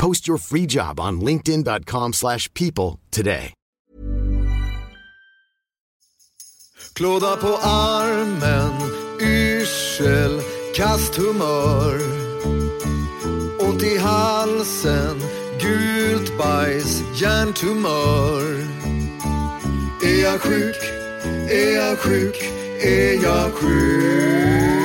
Post your free job on linkedin.com/people slash people today. Klåda på armen, yrsel, kast humör. Ont i halsen, gult bajs, hjärntumör. Är jag sjuk? Är jag sjuk? Är jag sjuk?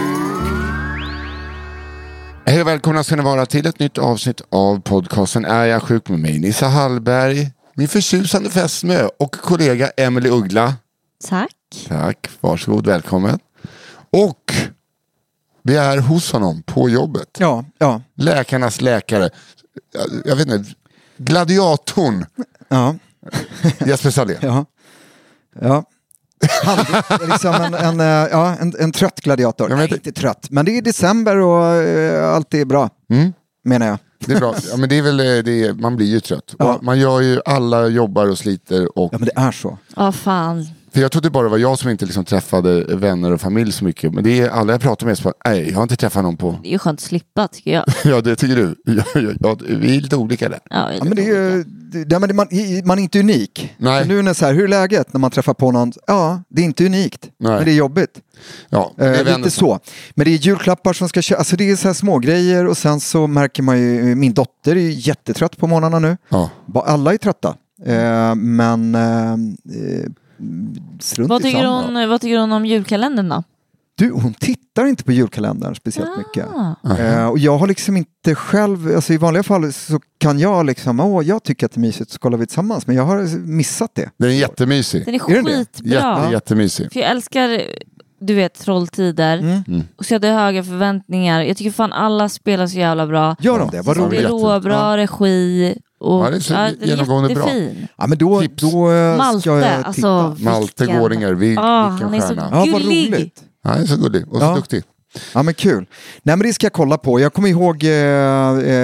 Hej och välkomna ska ni vara till ett nytt avsnitt av podcasten Är jag sjuk med mig Nissa Hallberg, min förtjusande fästmö och kollega Emily Uggla. Tack. Tack, varsågod, välkommen. Och vi är hos honom på jobbet. Ja, ja, Läkarnas läkare. Jag, jag vet inte, gladiatorn ja, Jesper Sahlén. ja. ja. Han, liksom en, en, eh, ja, en, en trött gladiator. Ja, men Nej, det- inte trött, men det är december och eh, allt är bra. Mm. Menar jag. Det är bra. Ja, men det är väl, eh, det är, man blir ju trött. Ja. Och Man gör ju, alla jobbar och sliter. Och, Ja, men det är så. Ja, fan. För jag trodde bara det var jag som inte liksom träffade vänner och familj så mycket. Men det är alla jag pratar med som bara, nej jag har inte träffat någon på... Det är ju skönt att slippa tycker jag. Ja det tycker du. Ja, ja, ja, vi är lite olika där. Ja, Ja, men det är ju, det, men man, man är inte unik. Nej. Så nu när så här, hur är läget när man träffar på någon? Ja, det är inte unikt, Nej. men det är jobbigt. Ja, det Eh, vänder lite så. Men det är julklappar som ska köpas, alltså det är så här små grejer och sen så märker man ju, min dotter är ju jättetrött på morgnarna nu. Ja. Alla är trötta. Eh, men eh, eh, strunt vad, tycker samma. hon, vad tycker hon om julkalendern då? Du, hon tittar inte på julkalendern speciellt mycket. Ah. Eh, och jag har liksom inte själv, alltså i vanliga fall så kan jag liksom, åh jag tycker att det är mysigt så kollar vi tillsammans, men jag har missat det. Den är jättemysig. Den är Är den skitbra. Jätte, jättemysig. För jag älskar, du vet, Trolltider. Mm. Och så jag hade höga förväntningar. Jag tycker fan alla spelar så jävla bra. Gör de det? Vad Så det roligt. är råbra regi. Och, Ja, det är så den genomgående bra. Ja men då, Tips. då eh, Malte, ska jag titta. alltså. Malte vilken- Gårdinger, vil, Ah, vilken han är så stjärna. Ja, vad gullig. roligt. Han är så gullig och så Ja. duktig. Ja men kul. Nej men det ska jag kolla på. Jag kommer ihåg eh,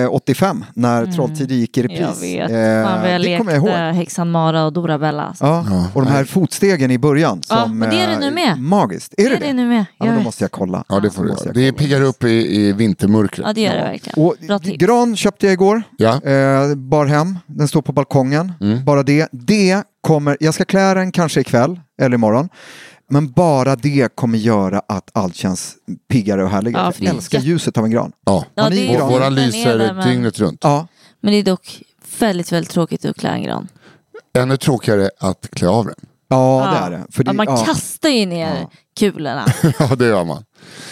eh, 85 när Trolltider gick i repris. Mm. Jag vet. Eh, vad jag det kommer jag ihåg. häxan Mara och Dorabella. Alltså. Ja, och de här fotstegen i början. Som, Ja, men det är det nu eh, med. Magiskt. Är det är det nu med? Ja, men då måste jag kolla. Ja det får du göra. jag Det piggar upp i, i vintermörkret. Ja, det gör det verkligen. Och Bra tips. gran köpte jag igår. Ja. Eh, bar hem, den står på balkongen. Mm. Bara det. Det kommer, jag ska klä den kanske ikväll eller imorgon. Men bara det kommer göra att allt känns piggare och härligare. Ja, För jag det är älskar jätte- ljuset av en gran. Ja. Ja, Har ni det är gran? Och våra den är lyser där, men- dygnet runt. Ja, Men det är dock väldigt, väldigt tråkigt att klä en gran. Ännu tråkigare att klä av den. ja, det är det. För det ja, man ja, kastar ju ner kulorna. ja det gör man.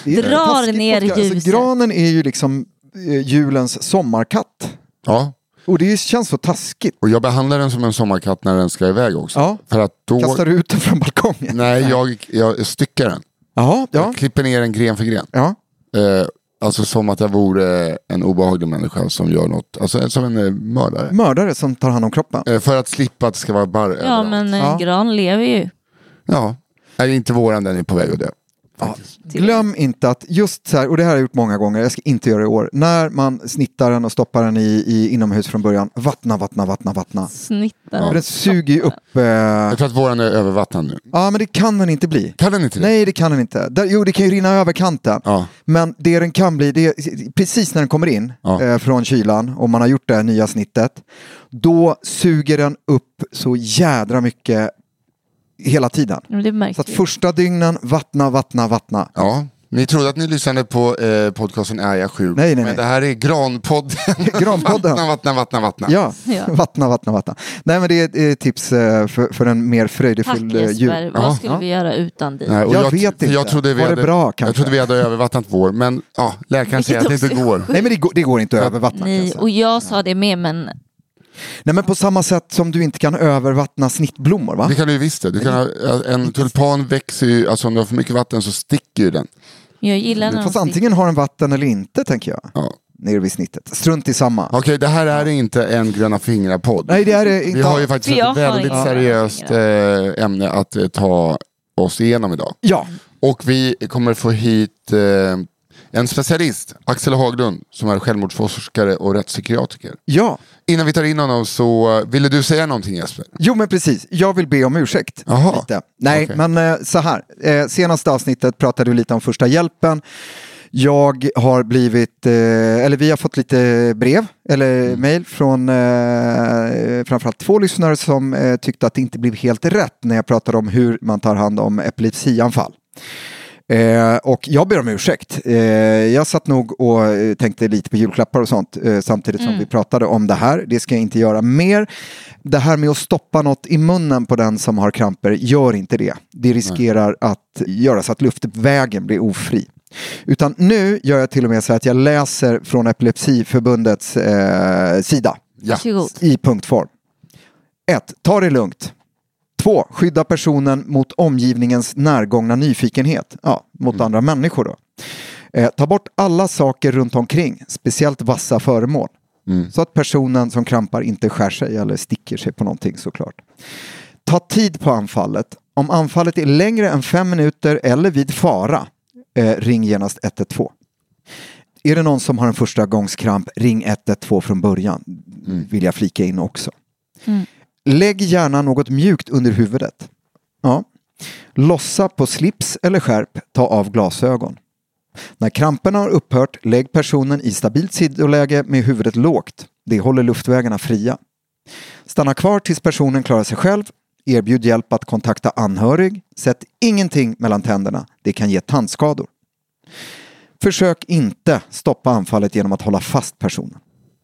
det är drar taskigt ner mot gran. ljuset. Alltså, granen är ju liksom eh, julens sommarkatt. Ja. Och det känns så taskigt. Och jag behandlar den som en sommarkatt när den ska iväg också. Ja. För att då... Kastar du ut den från balkongen? Nej, jag, jag styckar den. Jaha, ja. Jag klipper ner den gren för gren. ja. Eh, Alltså som att jag vore en obehaglig människa som gör något. Alltså som en eh, mördare. Mördare som tar hand om kroppen. Eh, För att slippa att det ska vara barr Ja, överallt. men eh, Ja. Gran lever ju. Ja. Nej, inte våran, den är på väg att dö. Ja, glöm inte att just så här, och det här har jag gjort många gånger, jag ska inte göra det i år, när man snittar den och stoppar den i, i inomhus från början, vattna, vattna, vattna, vattna. Snittar. För den suger ju upp... Eh, Jag tror att våran är övervattnad nu. ja, men det kan den inte bli. Kan den inte det? Nej, det kan den inte. Där, jo, det kan ju rinna över kanten. Ja. Men det den kan bli, det är precis när den kommer in Ja. eh, från kylan och man har gjort det här nya snittet, då suger den upp så jädra mycket hela tiden. Ja, men Så att första dygnen, vattna, vattna, vattna. Ja. Ni trodde att ni lyssnade på eh, podcasten Är jag sjuk? Nej, nej, Men nej. det här är Granpodden. Granpodden. vattna, vattna, vattna, vattna. Ja, Ja. vattna, vattna, vattna. Nej, men det är ett tips eh, för, för en mer Tack fröjdefull eh, jul. Jesper, vad Ja. skulle vi göra utan dig? Nej, och Jag vet inte. Jag trodde vi Var det hade, bra, jag trodde vi hade övervattnat vår, men ja, läkaren säger att det inte går. Nej, men det går, det går inte att övervattna. jag Nej, och jag sa det med, men Nej, men på samma sätt som du inte kan övervattna snittblommor, va? Det kan du ju visst det. Du kan ha, en tulpan växer ju, alltså om du har för mycket vatten så sticker ju den. jag gillar när Fast de antingen har den vatten eller inte, tänker jag. Ja. Nere vid snittet. Strunt i samma. Okej, det här är inte en gröna fingrar-podd. Nej, det är det Vi inte. har ju faktiskt ett väldigt inga seriöst eh, ämne att eh, ta oss igenom idag. Ja, Och vi kommer få hit eh, en specialist, Axel Haglund, som är självmordsforskare och rättspsykiatriker. ja. Innan vi tar in honom så eh, ville du säga någonting Jesper? Jo men precis, jag vill be om ursäkt. Jaha. Lite. Nej, Okej. men eh, så här. Eh, senaste avsnittet pratade vi lite om första hjälpen. Jag har blivit, eller vi har fått lite brev eller Mm. mejl från eh, framförallt två lyssnare som tyckte att det inte blev helt rätt när jag pratade om hur man tar hand om epilepsianfall. Eh, och jag ber om ursäkt. Eh, jag satt nog och eh, tänkte lite på julklappar och sånt eh, samtidigt som vi pratade om det här. Det ska jag inte göra mer. Det här med att stoppa något i munnen på den som har kramper, gör inte det. Det riskerar att göra så att luftvägen blir ofri. Utan nu gör jag till och med så att jag läser från Epilepsiförbundets eh, sida Ja. I punktform. 1. Ta det lugnt. 2. Skydda personen mot omgivningens närgångna nyfikenhet. Ja, mot andra människor då. Eh, ta bort alla saker runt omkring, speciellt vassa föremål. Så att personen som krampar inte skär sig eller sticker sig på någonting såklart. Ta tid på anfallet. Om anfallet är längre än fem minuter eller vid fara, eh, ring genast 112. Är det någon som har en första gångskramp, ring 112 från början. Vill jag flika in också. Lägg gärna något mjukt under huvudet. Ja. Lossa på slips eller skärp, ta av glasögon. När kramperna har upphört, lägg personen i stabilt sidoläge med huvudet lågt. Det håller luftvägarna fria. Stanna kvar tills personen klarar sig själv. Erbjud hjälp att kontakta anhörig. Sätt ingenting mellan tänderna. Det kan ge tandskador. Försök inte stoppa anfallet genom att hålla fast personen.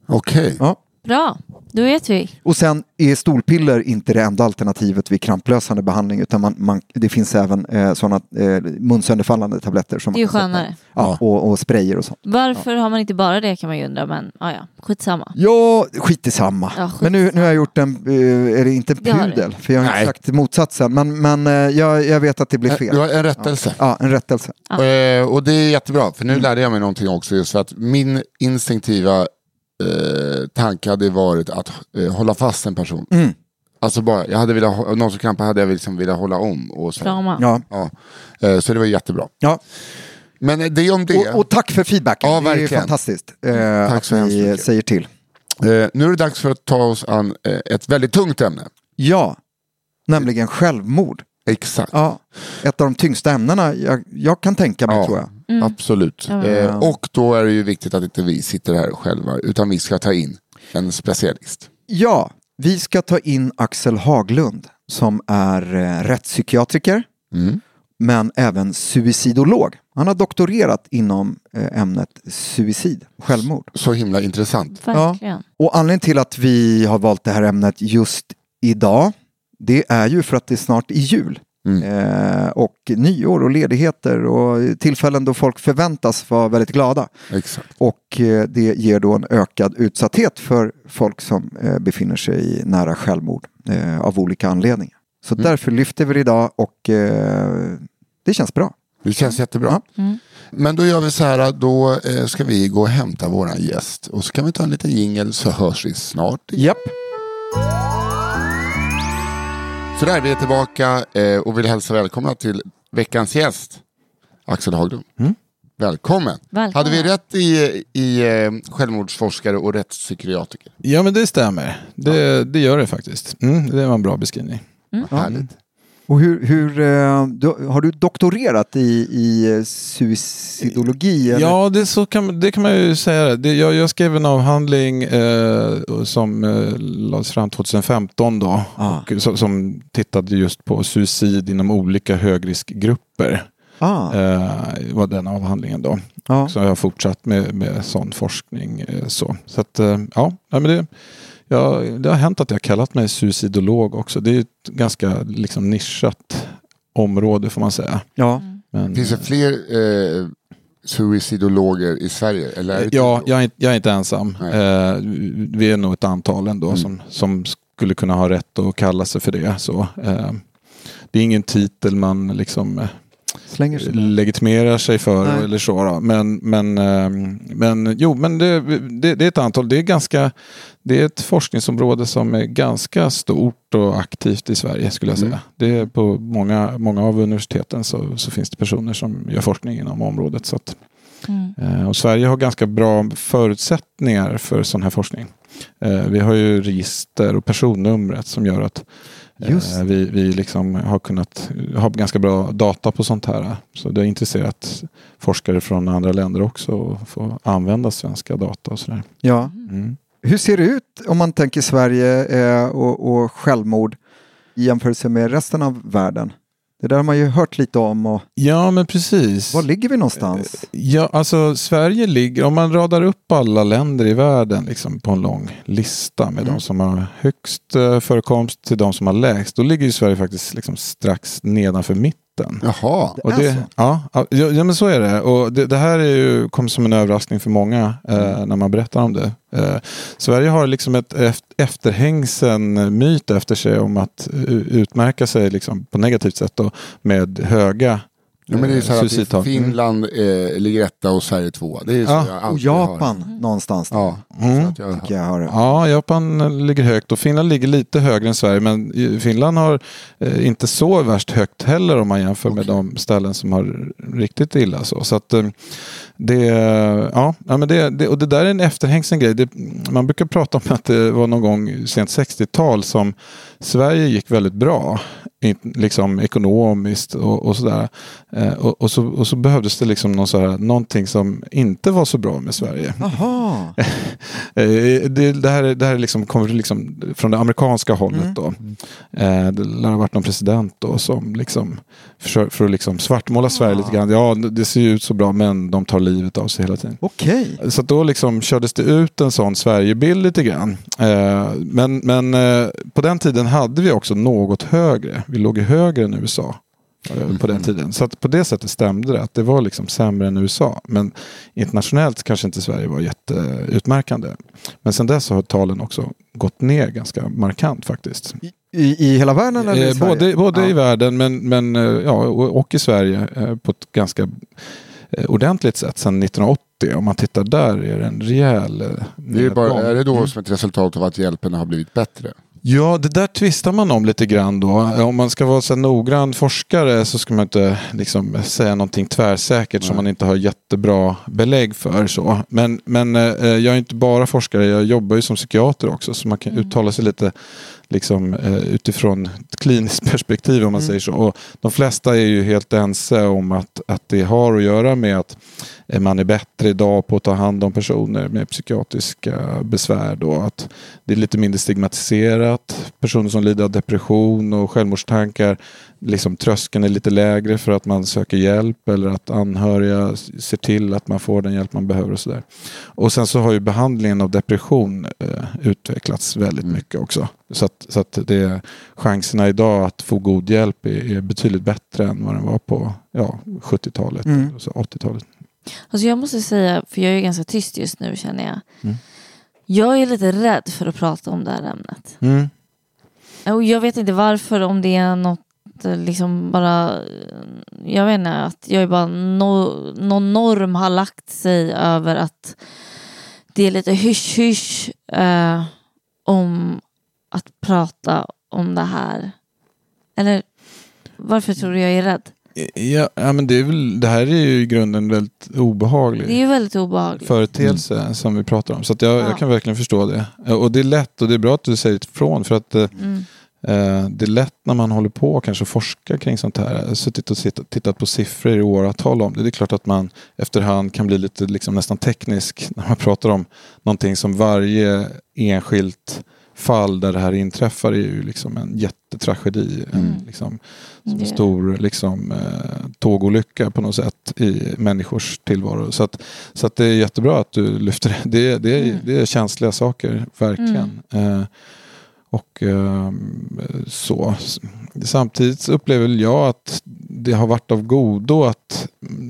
Okej. Ja. Bra, då vet vi. Och sen är stolpiller inte det enda alternativet vid kramplösande behandling utan man, man, det finns även eh, sådana eh, munsönderfallande tabletter. Som Det är ju sätta. skönare. Ja, och, och sprayer och sånt. Varför har man inte bara det kan man ju undra, men ah, ja, skitsamma. Ja, skit i samma. Ja, skit men nu, nu har jag gjort en, eh, är det inte en pudel? För jag har Nej. inte sagt motsatsen. Men, men eh, jag, jag vet att det blir Eh, fel. Du har en rättelse. Ja, en rättelse. Eh, och det är jättebra, för nu Mm. lärde jag mig någonting också. Just för att min instinktiva eh, tanke hade varit att eh, hålla fast en person. Mm. Alltså bara, jag hade velat, någon som krampade hade jag liksom velat hålla om. Och så. Krama. Ja. Ja. Eh, så det var jättebra. Ja. Men eh, det om det. Och, och tack för feedbacken. Ja, det är verkligen. fantastiskt eh, Tack att så ni mycket. säger till. Eh, nu är det dags för att ta oss an eh, ett väldigt tungt ämne. Ja, nämligen självmord. Exakt. Ja, ett av de tyngsta ämnena jag, jag kan tänka mig Ja. tror jag. Absolut. Ja, Eh, och då är det ju viktigt att inte vi sitter här själva, utan vi ska ta in en specialist. Ja, vi ska ta in Axel Haglund som är eh, rättspsykiatriker Mm. men även suicidolog. Han har doktorerat inom eh, ämnet suicid, självmord. Så himla intressant. Verkligen. Och anledningen till att vi har valt det här ämnet just idag det är ju för att det snart är jul. Eh, och nyår och ledigheter och tillfällen då folk förväntas vara väldigt glada. Exakt. Och eh, det ger då en ökad utsatthet för folk som eh, befinner sig nära självmord eh, av olika anledningar. Så därför lyfter vi det idag och eh, det känns bra. Det känns jättebra. Men då gör vi så här, då eh, ska vi gå och hämta våran gäst. Och så kan vi ta en liten jingel så hörs vi snart. Japp. Så där, vi är tillbaka eh, och vill hälsa välkomna till veckans gäst. Axel Haglund. Välkommen. Välkommen. Hade vi rätt i, i eh, självmordsforskare och rättspsykiatriker? Ja men det stämmer. Det, det gör det faktiskt. Mm, det var en bra beskrivning. Härligt. Och hur, hur, eh, du, har du doktorerat i, i suicidologi? Eller? Ja, det, så kan, det kan man ju säga. Det, jag, jag skrev en avhandling eh, som eh, lades fram 2015 då, Ah. och, som, som tittade just på suicid inom olika högriskgrupper. Ah, Eh, var den avhandlingen då. ja. Så jag har fortsatt med, med sån forskning. Eh, så så att, eh, ja, men det, ja, det har hänt att jag har kallat mig suicidolog också. Det är ett ganska liksom, nischat område får man säga. ja. Men, Finns det fler eh, suicidologer i Sverige? Eller Ja, typ- jag är, inte- jag är inte ensam. Eh, vi är nog ett antal ändå Mm. som, som skulle kunna ha rätt att kalla sig för det. Så, eh, det är ingen titel man liksom eh, Slänger sig. legitimerar sig för Nej. eller så. Då. Men, men, eh, men jo, men det, det, det är ett antal. Det är, ganska, det är ett forskningsområde som är ganska stort och aktivt i Sverige skulle jag säga. Mm. Det är på många, många av universiteten så, så finns det personer som gör forskning inom området. Så att, Mm. Eh, Och Sverige har ganska bra förutsättningar för sån här forskning. Eh, Vi har ju register och personnumret som gör att eh, Just. vi, vi liksom har kunnat ha ganska bra data på sånt här. Så det har intresserat forskare från andra länder också att få använda svenska data och sådär. Ja. Mm. Hur ser det ut om man tänker Sverige eh, och, och självmord i jämförelse med resten av världen? Det där har man ju hört lite om och Ja, men precis. var ligger vi någonstans? Ja, alltså Sverige ligger, om man radar upp alla länder i världen liksom, på en lång lista med Mm. de som har högst eh, förekomst till de som har lägst, då ligger ju Sverige faktiskt liksom strax nedanför mitten. Jaha. Och det, så? ja, ja, ja, men så är det. Och det, det här är ju, kom som en överraskning för många eh, Mm. när man berättar om det. Eh, Sverige har liksom ett eft- efterhängsen myt efter sig om att utmärka sig liksom på negativt sätt då, med höga Ja, men det är så här att suicidtal. Finland eh, ligger etta och Sverige tvåa. Det är så Ja, jag Och alltid hör. Japan någonstans. där, Ja, Mm. så att jag, jag hör. Ja, Japan ligger högt och Finland ligger lite högre än Sverige. Men Finland har eh, inte så värst högt heller om man jämför med de ställen som har riktigt illa. Så, så att, eh, det, ja, ja, men det, det, och det där är en efterhängsen grej. Det, man brukar prata om att det var någon gång sent 60-tal som Sverige gick väldigt bra. in- Liksom ekonomiskt och, och sådär. Eh, och, och, så, och så behövdes det liksom någon så här, någonting som inte var så bra med Sverige. Jaha, Eh, Det, det här, är- det här är liksom, kommer liksom från det amerikanska hållet. Då. Eh, Det lär ha varit någon president då som liksom för, för att liksom svartmåla Sverige lite grann. Ja, det ser ju ut så bra men de tar livet av sig hela tiden. okej. Så då liksom kördes det ut en sån Sverigebild lite grann. Eh, Men, men eh, på den tiden hade vi också något högre. Vi låg ju högre än USA eh, på den tiden. Så att på det sättet stämde det. Att det var liksom sämre än USA. Men internationellt kanske inte Sverige var jätteutmärkande. Men sen dess har talen också gått ner ganska markant faktiskt. I, I hela världen eller i Eh, Sverige? både både Ja. i världen men, men, eh, ja, och, i Sverige eh, på ett ganska eh, ordentligt sätt sedan 1980. Om man tittar där är det en rejäl det är, bara, är det då som ett resultat av att hjälpen har blivit bättre? Ja, det där tvistar man om lite grann då. Om man ska vara så noggrann forskare så ska man inte liksom säga någonting tvärsäkert som man inte har jättebra belägg för. Så. Men, men eh, jag är inte bara forskare, jag jobbar ju som psykiater också så man kan uttala sig lite liksom, eh, utifrån ett kliniskt perspektiv om man säger så. Och de flesta är ju helt ense om att, att det har att göra med att eh, man är bättre idag på att ta hand om personer med psykiatriska besvär. Då, att det är lite mindre stigmatiserat. Personer som lider av depression och självmordstankar, liksom tröskeln är lite lägre för att man söker hjälp eller att anhöriga ser till att man får den hjälp man behöver. Och, så där. och sen så har ju behandlingen av depression eh, utvecklats väldigt mycket också. Så att, så att det, chanserna idag att få god hjälp är, är betydligt bättre än vad den var på ja, 70-talet Mm. och så 80-talet. Alltså jag måste säga, för jag är ganska tyst just nu känner jag. Mm. Jag är lite rädd för att prata om det här ämnet. Mm. Och jag vet inte varför, om det är något eh, liksom bara, jag vet inte, att jag är bara no, någon norm har lagt sig över att det är lite hysch-hysch eh, om att prata om det här. Eller varför tror du jag är rädd? Ja, ja men det, är väl, det här är ju i grunden väldigt obehaglig Det är ju väldigt obehagligt. företeelse som vi pratar om. Så att jag, Ja. jag kan verkligen förstå det. Och det är lätt och det är bra att du säger ifrån för att eh, Mm. Eh, det är lätt när man håller på och kanske forskar kring sånt här. Jag har suttit och tittat, tittat på siffror i åratal om det. Det är klart att man efterhand kan bli lite liksom nästan teknisk när man pratar om någonting som varje enskilt fall där det här inträffar är ju liksom en jättetragedi. En, liksom, som en stor liksom, eh, tågolycka på något sätt i människors tillvaro. Så, att, så att det är jättebra att du lyfter det. Det, det, är, det är känsliga saker, verkligen. Eh, och ehm, så. Samtidigt upplever jag att det har varit av godo att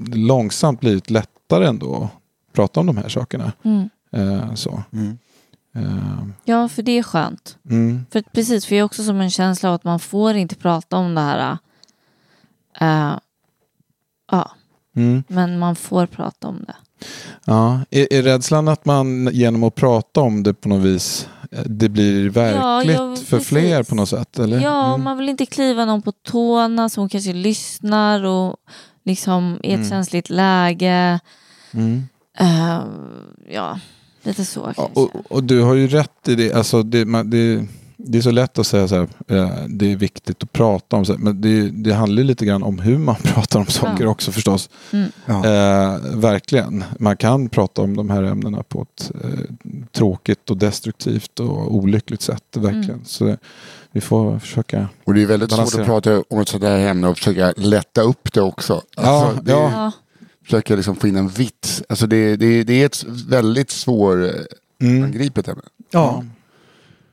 det långsamt blivit lättare ändå att prata om de här sakerna. Mm. Eh, så. Eh, Ja, för det är skönt. mm, För precis, för jag har också som en känsla av att man får inte prata om det här. eh, ja, mm. men man får prata om det. Ja. Är, är rädslan att man genom att prata om det på något vis eh, det blir verkligt ja, för precis. fler på något sätt? Eller? Ja, Mm. man vill inte kliva någon på tårna som kanske lyssnar och liksom i ett Mm. känsligt läge. Eh, ja, lite så Ja, kanske. och, och du har ju rätt i det. Alltså det, man, det, det är så lätt att säga så här, eh, det är viktigt att prata om. Men det, det handlar ju lite grann om hur man pratar om saker Ja. också förstås. Mm. Ja. Eh, verkligen. Man kan prata om de här ämnena på ett eh, tråkigt och destruktivt och olyckligt sätt. Verkligen. Mm. Så vi får försöka. Och det är väldigt svårt Balansera. att prata om ett sådant här ämne och försöka lätta upp det också. Ja, Alltså, det, ja. Försöka liksom få in en vits. Alltså det, det, det är ett väldigt svårangripet Mm. ämne. Ja.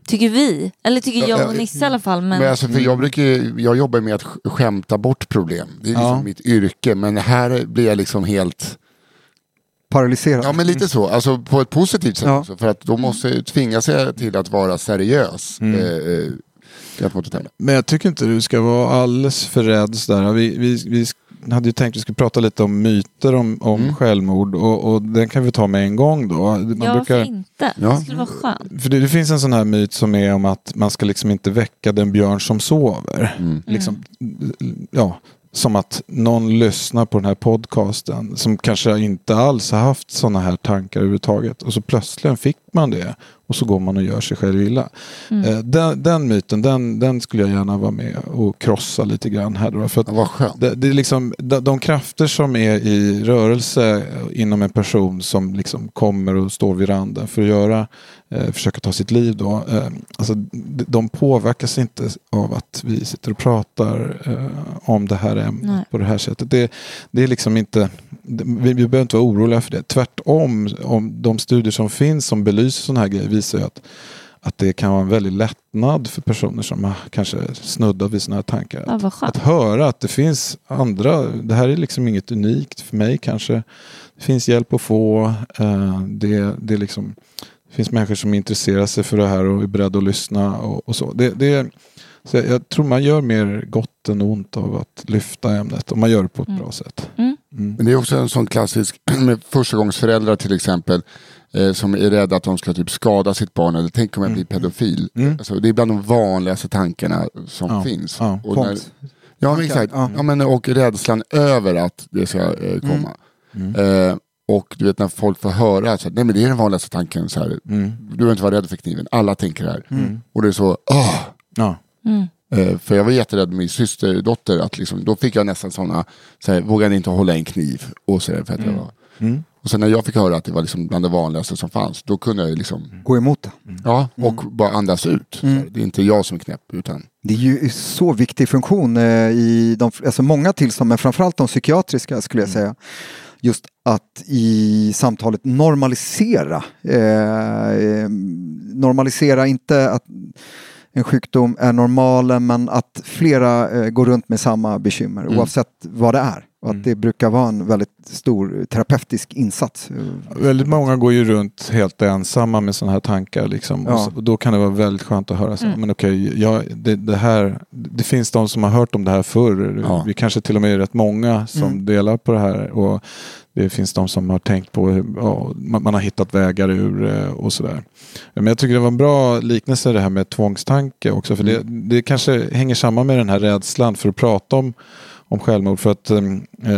tycker vi. Eller tycker Ja, jag ja, och Nisse i alla fall. Men, Men alltså, för jag, brukar, jag jobbar med att sk- skämta bort problem. Det är liksom Ja. mitt yrke. Men här blir jag liksom helt... Paralyserad. Ja men lite så. Alltså på ett positivt sätt Ja. också. För att då måste jag tvinga sig till att vara seriös. Mm. Eh, eh. Men jag tycker inte du ska vara alldeles för rädd. Sådär. Vi, vi, vi hade ju tänkt att vi skulle prata lite om myter om, om Mm. självmord. Och, och den kan vi ta med en gång då. Man ja, brukar, varför inte? Ja. Det skulle vara skönt. För det, det finns en sån här myt som är om att man ska liksom inte väcka den björn som sover. Mm. Liksom, ja, som att någon lyssnar på den här podcasten som kanske inte alls har haft såna här tankar överhuvudtaget. Och så plötsligen fick man det och så går man och gör sig själv illa. Mm. Eh, den, den myten, den, den skulle jag gärna vara med och krossa lite grann här. Då, för att Ja, vad skönt. det, det är liksom, de, de krafter som är i rörelse inom en person som liksom kommer och står vid randen för att göra, eh, försöka ta sitt liv då. Eh, alltså, de, de påverkas inte av att vi sitter och pratar eh, om det här ämnet Nej. på det här sättet. Det, det är liksom inte, det- vi, vi behöver inte vara oroliga för det. Tvärtom, om de studier som finns som belyser sådana här grejer visar ju att att det kan vara en väldig lättnad för personer som kanske snuddat vid sådana här tankar. Ja. Att höra att det finns andra, det här är liksom inget unikt för mig kanske. Det finns hjälp att få. eh, Det, det, liksom, det finns människor som intresserar sig för det här och är beredda att lyssna och, och så. Det, det, så jag, jag tror man gör mer gott än ont av att lyfta ämnet om man gör det på ett Mm. bra sätt. Mm. Mm. Men det är också en sån klassisk med förstagångsföräldrar till exempel. Eh, som är rädda att de ska typ skada sitt barn eller tänk om jag blir pedofil. Mm. Alltså, det är bland de vanligaste tankarna som Ja, finns. ja. Och, när, ja, men exakt. Ja. Ja. men, och rädslan över att det ska eh, komma. Mm. Eh, och du vet när folk får höra, nej men det är den vanligaste tanken, så här, Mm. du behöver inte vara rädd för kniven, alla tänker det här. Mm. Och det är så, åh! Ja. Mm. Eh, för jag var jätterädd med min systerdotter, att liksom, då fick jag nästan sådana, så här, vågade inte hålla en kniv. Och, så för att jag var, Mm. Och sen när jag fick höra att det var liksom bland det vanligaste som fanns, då kunde jag ju liksom, Gå emot det. ja, och bara andas ut. Här, Det är inte jag som är knäpp, utan Det är ju så viktig funktion eh, i de, alltså många tillstånd, men framförallt de psykiatriska skulle jag säga. Just att i samtalet normalisera. Eh, eh, normalisera inte att en sjukdom är normalen, men att flera eh, går runt med samma bekymmer Mm. oavsett vad det är. Och att det brukar vara en väldigt stor terapeutisk insats. Väldigt många går ju runt helt ensamma med sådana här tankar. Liksom. Ja. Och, så, och då kan det vara väldigt skönt att höra så, Mm. men okej, ja, det, det, här, det finns de som har hört om det här förr. Ja. Vi kanske till och med är rätt många som Mm. delar på det här. Och det finns de som har tänkt på hur ja, man, man har hittat vägar ur eh, och sådär. Men jag tycker det var en bra liknelse det här med tvångstanke också. För det, det kanske hänger samman med den här rädslan för att prata om om självmord. För att um, eh,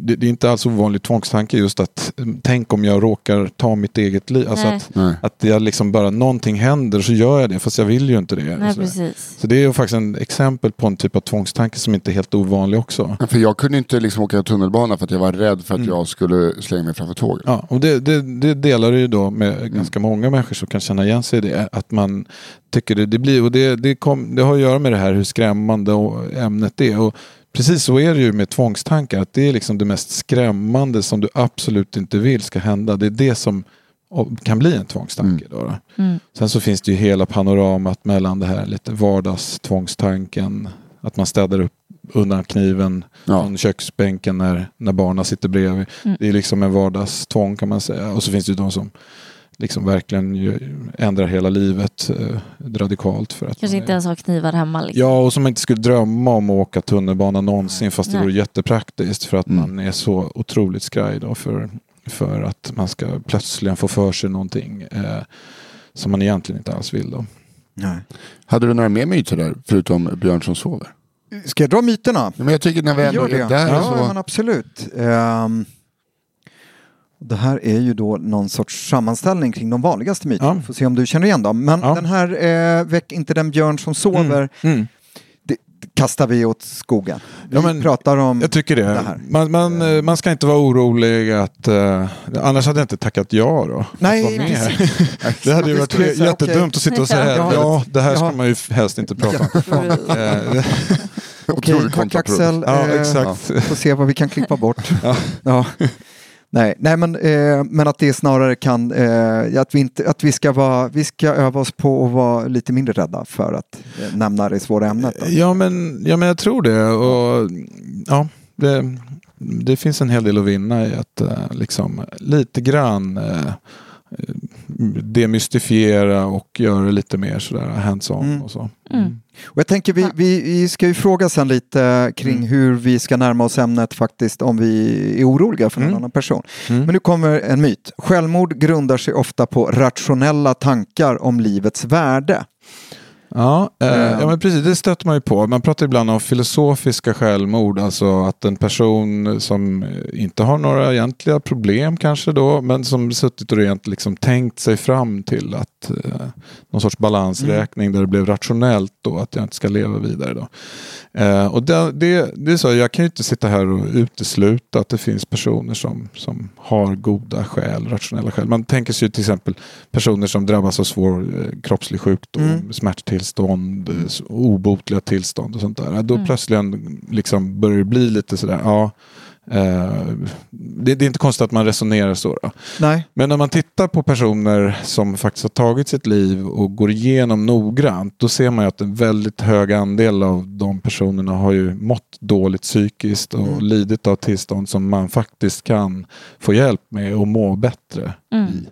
det, det är inte alls ovanlig tvångstanke just att um, tänk om jag råkar ta mitt eget liv. Alltså Nej. att, Nej. att jag liksom bara någonting händer så gör jag det fast jag vill ju inte det. Nej, precis. så det är ju faktiskt en exempel på en typ av tvångstanke som inte är helt ovanlig också. För jag kunde inte liksom åka tunnelbana för att jag var rädd för att Mm. jag skulle slänga mig framför tåget. Ja, och det, det, det delar du ju då med ganska många människor som kan känna igen sig i det. Att man tycker det, det blir, och det, det, kom, det har att göra med det här hur skrämmande ämnet är. Och precis så är det ju med tvångstankar. Att det är liksom det mest skrämmande som du absolut inte vill ska hända. Det är det som kan bli en tvångstanke. Då, då. Mm. Sen så finns det ju hela panoramat mellan det här lite vardagstvångstanken. Att man städar upp undan kniven Ja. från köksbänken när, när barnen sitter bredvid. Mm. Det är liksom en vardagstvång kan man säga. Och så finns det ju de som liksom verkligen ju ändrar hela livet eh, radikalt. För att Kanske inte är- ens har knivar hemma. Liksom. Ja, och som man inte skulle drömma om att åka tunnelbana någonsin fast det Nej. vore jättepraktiskt för att Mm. man är så otroligt skraj då för, för att man ska plötsligen få för sig någonting eh, som man egentligen inte alls vill då. Nej. Hade du några mer myter där, förutom Björn som sover? Ska jag dra myterna? Ja, Men jag tycker när vi ändå är där ja, så... men absolut. Ehm, det här är ju då någon sorts sammanställning kring de vanligaste myterna. Ja. Får se om du känner igen dem. Men Ja. den här eh, Väck inte den björn som sover Mm. det kastar vi åt skogen. Vi Ja, men pratar om Jag tycker det. det här. Man, man, eh, man ska inte vara orolig att... eh, annars hade jag inte tackat ja då. Nej, precis. Det hade ju Jag varit jättedumt att sitta och säga Ja. ja, det här ska man ju helst inte prata om. Eh, Okej, tack. Axel. Ja, Eh, exakt. Får se vad vi kan klippa bort. Ja. Nej, nej men, eh, men att det snarare kan, eh, att, vi inte, att vi, ska vara, vi ska öva oss på att vara lite mindre rädda för att eh, nämna det svåra ämnet. Då. Ja men, ja, men jag tror det. Och, ja, det, det finns en hel del att vinna i att eh, liksom, lite grann eh, demystifiera och göra det lite mer sådär hands-on Mm. och så. Mm. Och jag tänker vi, vi, vi ska ju fråga sen lite kring Mm. hur vi ska närma oss ämnet faktiskt om vi är oroliga för någon Mm. annan person. Mm. Men nu kommer en myt. Självmord grundar sig ofta på rationella tankar om livets värde. Ja, eh, ja men precis, det stöter man ju på. Man pratar ibland om filosofiska självmord, alltså att en person som inte har några egentliga problem kanske då, men som suttit och rent liksom tänkt sig fram till att eh, någon sorts balansräkning där det blev rationellt då, att jag inte ska leva vidare då. Eh, och det, det, det är så, jag kan ju inte sitta här och utesluta att det finns personer som, som har goda skäl, rationella skäl. Man tänker sig ju till exempel personer som drabbas av svår eh, kroppslig sjukdom, Mm. smärttillstånd, eh, obotliga tillstånd och sånt där. Då Mm. plötsligen liksom börjar det bli lite sådär, ja, det, det är inte konstigt att man resonerar så. Då. Nej. Men när man tittar på personer som faktiskt har tagit sitt liv och går igenom noggrant, då ser man ju att en väldigt hög andel av de personerna har ju mått dåligt psykiskt och Mm. lidit av tillstånd som man faktiskt kan få hjälp med och må bättre Mm. i.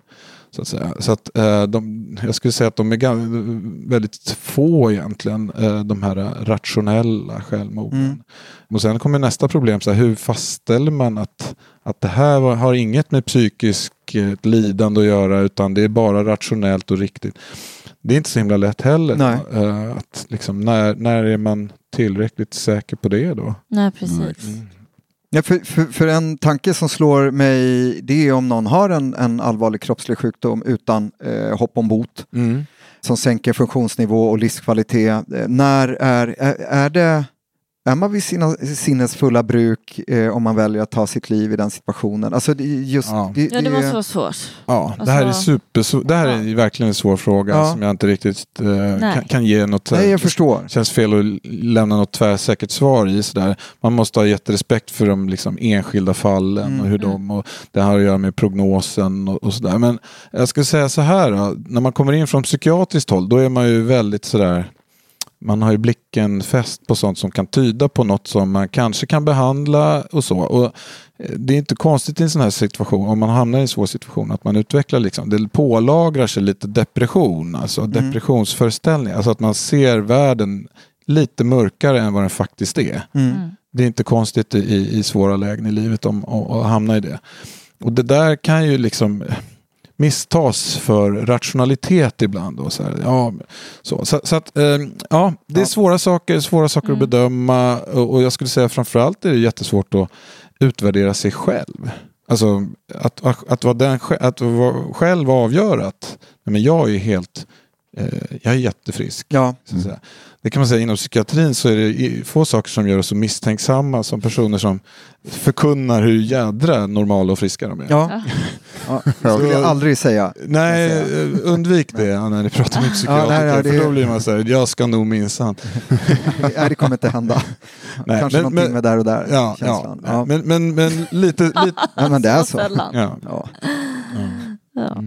Så att säga. Så att, eh, de, jag skulle säga att de är väldigt få egentligen, eh, de här rationella självmorden. Mm. Och sen kommer nästa problem, så här, hur fastställer man att, att det här har inget med psykisk eh, lidande att göra utan det är bara rationellt och riktigt. Det är inte så himla lätt heller. Nej. Då, att liksom, när, när är man tillräckligt säker på det då? Nej, precis. Ja, för, för, för en tanke som slår mig det är om någon har en, en allvarlig kroppslig sjukdom utan eh, hopp om bot som sänker funktionsnivå och livskvalitet. Eh, när är, är, är det är man vid sina sinnes fulla bruk eh, om man väljer att ta sitt liv i den situationen? Alltså det, just, Ja. det, Ja, det det- måste vara svårt. Ja, det här är, Alltså- super, det här är verkligen en svår fråga Ja. som jag inte riktigt eh, kan, kan ge något Nej, jag förstår. känns fel att lämna något tvärsäkert svar i. Sådär. Man måste ha jätterespekt för de liksom, enskilda fallen Mm. och hur de, och det har att göra med prognosen och, och sådär. Men jag skulle säga så här, då, när man kommer in från psykiatriskt håll då är man ju väldigt sådär man har ju blicken fäst på sånt som kan tyda på något som man kanske kan behandla och så. Och eh, det är inte konstigt i en sån här situation, om man hamnar i en svår situation, att man utvecklar liksom, det pålagrar sig lite depression, alltså Mm. depressionsföreställning. Alltså att man ser världen lite mörkare än vad den faktiskt är. Mm. Det är inte konstigt i, i svåra lägen i livet om, att hamna i det. Och det där kan ju liksom misstas för rationalitet ibland. Då, så, här, ja, så, så, så att, eh, ja, det är Ja. svåra saker, svåra saker att bedöma och, och jag skulle säga framförallt är det jättesvårt att utvärdera sig själv. Alltså att, att, att, vara, den, att vara själv avgöra att nej, men jag är helt, jag är jättefrisk. Ja. Så att säga. Det kan man säga inom psykiatrin så är det få saker som gör oss så misstänksamma som personer som förkunnar hur jädra normala och friska de är. Ja. Ja. Det skulle jag aldrig säga. Nej, jag eh, undvik det när ni pratar med psykiatriker. nej, nej, det- För då blir man så här, jag ska nog minsann. Nej, det kommer inte hända. Nej, Kanske men- någonting men- med där och där. Ja, ja. Ja. Men, men, men lite... lite Ja, men det är så. Ja. Ja. Ja.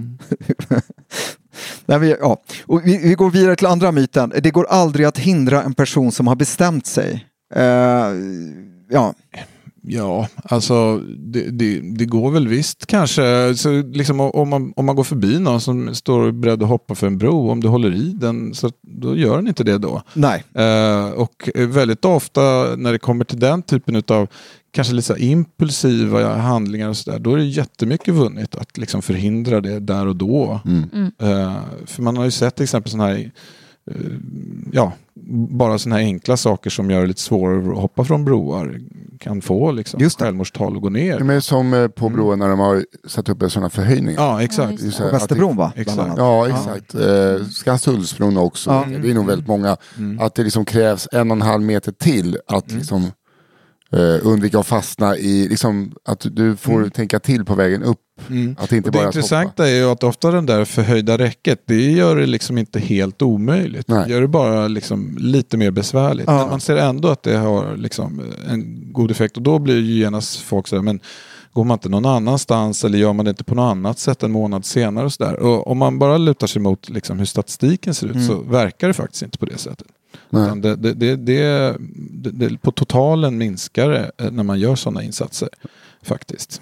Nej, vi, ja. Och vi, vi går vidare till andra myten. Det går aldrig att hindra en person som har bestämt sig. Eh, ja, Ja, alltså det, det, det går väl visst kanske. Så liksom, om, man, om man går förbi någon som står beredd att hoppa för en bro, om du håller i den, så då gör den inte det då. nej. Eh, och väldigt ofta när det kommer till den typen av kanske lite impulsiva handlingar och sådär, då är det jättemycket vunnet att liksom förhindra det där och då. Eh, för man har ju sett till exempel sådana här eh, Ja, bara sådana här enkla saker som gör det lite svårare att hoppa från broar kan få liksom, Just självmordstal att gå ner. Men som eh, på broar när de har satt upp en sån här förhöjning. Ja, exakt. Ja, här Västerbron va? exakt. Ja, exakt. Eh, Skanstullsbron också. Ja. Det är nog väldigt många. Mm. Att det liksom krävs en och en halv meter till att liksom, eh, undvika att fastna i, liksom, att du får tänka till på vägen upp. Att inte Och det bara att hoppa. intressanta är ju att ofta den där förhöjda räcket, det gör det liksom inte helt omöjligt. Nej. Det gör det bara liksom lite mer besvärligt. Ja. Men man ser ändå att det har liksom en god effekt och då blir ju genast folk sådär, men går man inte någon annanstans eller gör man det inte på något annat sätt en månad senare och sådär. Och om man bara lutar sig mot liksom hur statistiken ser ut så verkar det faktiskt inte på det sättet. Det, det, det, det, det, det, på totalen minskar det eh, när man gör sådana insatser. Faktiskt.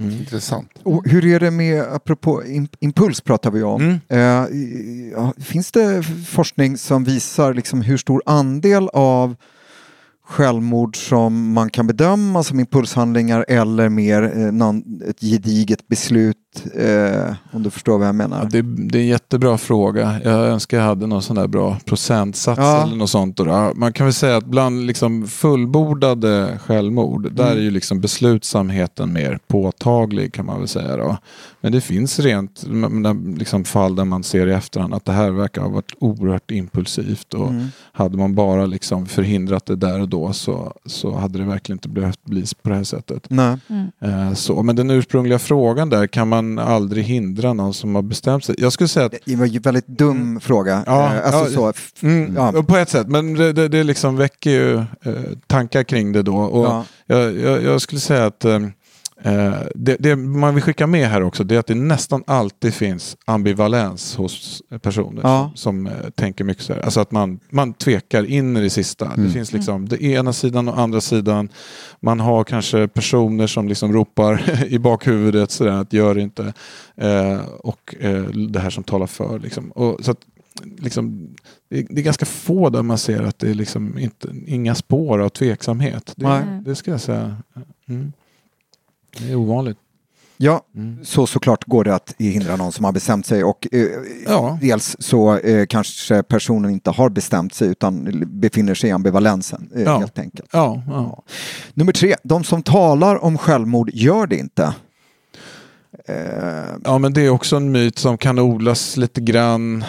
Intressant. Och hur är det med, apropå im- impuls pratar vi om. Mm. Eh, ja, finns det forskning som visar liksom hur stor andel av självmord som man kan bedöma som impulshandlingar eller mer eh, någon, ett gediget beslut, eh, om du förstår vad jag menar. Ja, det, det är en jättebra fråga. Jag önskar jag hade någon sån där bra procentsats Ja. eller något sånt. Man kan väl säga att bland liksom fullbordade självmord, där är ju liksom beslutsamheten mer påtaglig kan man väl säga. Då. Men det finns rent liksom fall där man ser i efterhand att det här verkar ha varit oerhört impulsivt. Och Hade man bara liksom förhindrat det där och då så, så hade det verkligen inte behövt bli på det här sättet. Nej. Eh, så. Men den ursprungliga frågan där, kan man aldrig hindra någon som har bestämt sig? Jag skulle säga att Det var ju en väldigt dum fråga. Ja, eh, alltså ja, så, Mm, ja. På ett sätt, men det, det, det liksom väcker ju eh, tankar kring det då. Och Ja. jag, jag, jag skulle säga att eh, det, det man vill skicka med här också det är att det nästan alltid finns ambivalens hos personer Ja. som, som eh, tänker mycket så här. Alltså att man, man tvekar in i det sista. Det finns liksom det ena sidan och andra sidan. Man har kanske personer som liksom ropar i bakhuvudet sådär att gör inte. Eh, och eh, det här som talar för. Liksom. Och, så att, liksom, det, är, det är ganska få där man ser att det är liksom inte, inga spår av tveksamhet. Det, det ska jag säga. Mm. Det är ovanligt. Ja, Mm. så såklart går det att hindra någon som har bestämt sig och eh, Ja. dels så eh, kanske personen inte har bestämt sig utan befinner sig i ambivalensen eh, Ja. helt enkelt. Ja, ja. Nummer tre, de som talar om självmord gör det inte. Ja, men det är också en myt som kan odlas lite grann.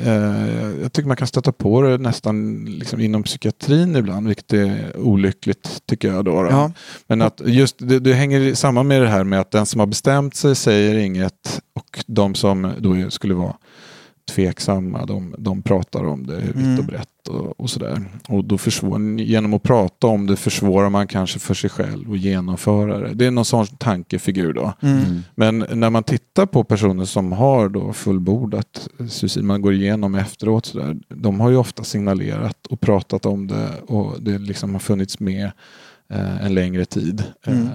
Eh, jag tycker man kan stöta på det nästan liksom inom psykiatrin ibland, vilket är olyckligt tycker jag. Då, då. Ja. Men att just det, det hänger samman med det här med att den som har bestämt sig säger inget och de som då skulle vara tveksamma. De, de pratar om det vitt Mm. och brett och, och sådär. Och då försvår, genom att prata om det försvårar man kanske för sig själv att genomföra det. Det är någon sån tankefigur då. Mm. Men när man tittar på personer som har då fullbordat suicid, man går igenom efteråt, så där, de har ju ofta signalerat och pratat om det och det liksom har funnits med eh, en längre tid. Mm. Eh,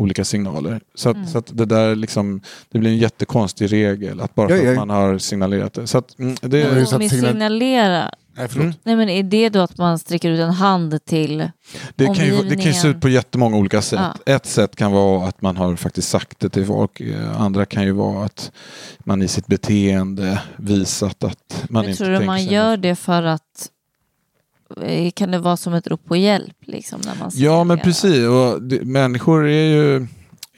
olika signaler. Så, att, Mm. så att det där liksom, det blir en jättekonstig regel att bara Ja, för ja. att man har signalerat det. Så att, mm, det vi signal- signalera, Nej, förlåt. Mm. nej men är det då att man sträcker ut en hand till Det kan, ju, det kan ju se ut på jättemånga olika sätt. Ja. Ett sätt kan vara att man har faktiskt sagt det till folk. Eh, Andra kan ju vara att man i sitt beteende visat att man Men inte tror du man gör det för att eh, kan det vara som ett rop på hjälp? Liksom, när man Ja men precis. Och det, människor är ju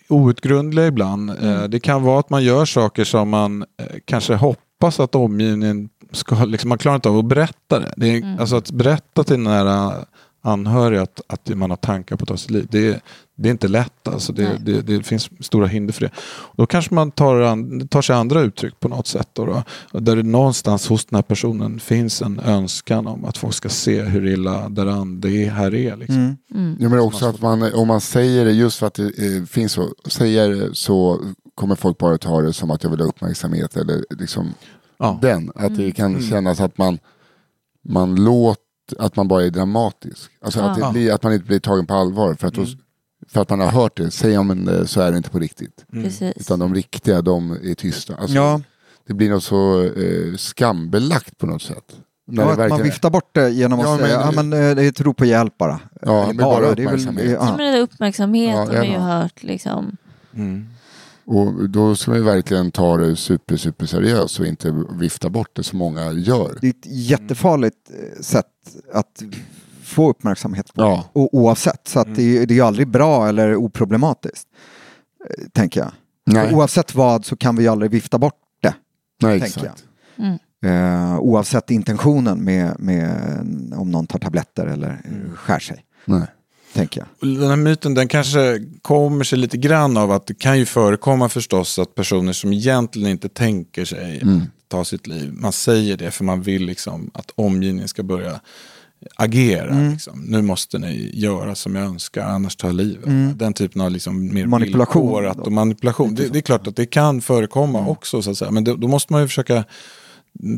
outgrundliga ibland. Mm. Eh, Det kan vara att man gör saker som man kanske hoppas att omgivningen ska, liksom, man klarar inte av att berätta det. det är, Mm. Alltså att berätta till nära anhöriga att, att man har tankar på att ta sitt liv. Det är, det är inte lätt. Alltså det, det, det finns stora hinder för det. Då kanske man tar, an, tar sig andra uttryck på något sätt. Då, då. Där det någonstans hos den här personen finns en önskan om att folk ska se hur illa däran det här är. Liksom. Mm. Mm. Ja, men också att man, om man säger det just för att det eh, finns så, säger så kommer folk bara ta det som att jag vill ha uppmärksamhet eller liksom Ja. den. Att det kan Mm. kännas att man, man låter, att man bara är dramatisk. Alltså att, Ja. det blir, att man inte blir tagen på allvar för att, då, för att man har hört det. Säger man det så är det inte på riktigt. Precis. Utan de riktiga, de är tysta. Alltså, Ja, Det blir något så eh, skambelagt på något sätt. När ja det att man viftar bort det genom att Ja, säga men- ja, men, eh, det är ett rop på hjälp bara. Ja, men bara det är väl- uppmärksamhet. Ja, ja. men det där uppmärksamhet Ja, har man ju hört. Liksom. Mm. Och då ska man ju verkligen ta det super, super seriöst och inte vifta bort det som många gör. Det är ett jättefarligt eh, sätt att få uppmärksamhet på. Ja. O- oavsett, så att det, är- det är ju aldrig bra eller oproblematiskt. eh, Tänker jag. Nej, Oavsett vad så kan vi aldrig vifta bort det. nej tänker exakt. Mm. Eh, oavsett intentionen med, med om någon tar tabletter eller eh, skär sig. Nej. Tänker jag. Den här myten den kanske kommer sig lite grann av att det kan ju förekomma förstås att personer som egentligen inte tänker sig Mm. ta sitt liv, man säger det för man vill liksom att omgivningen ska börja agera. Mm. Liksom. Nu måste ni göra som jag önskar, annars tar livet. Mm. Den typen av liksom mer Manipulation och manipulation. Det, det är klart att det kan förekomma Mm. också, så att säga. men då, då måste man ju försöka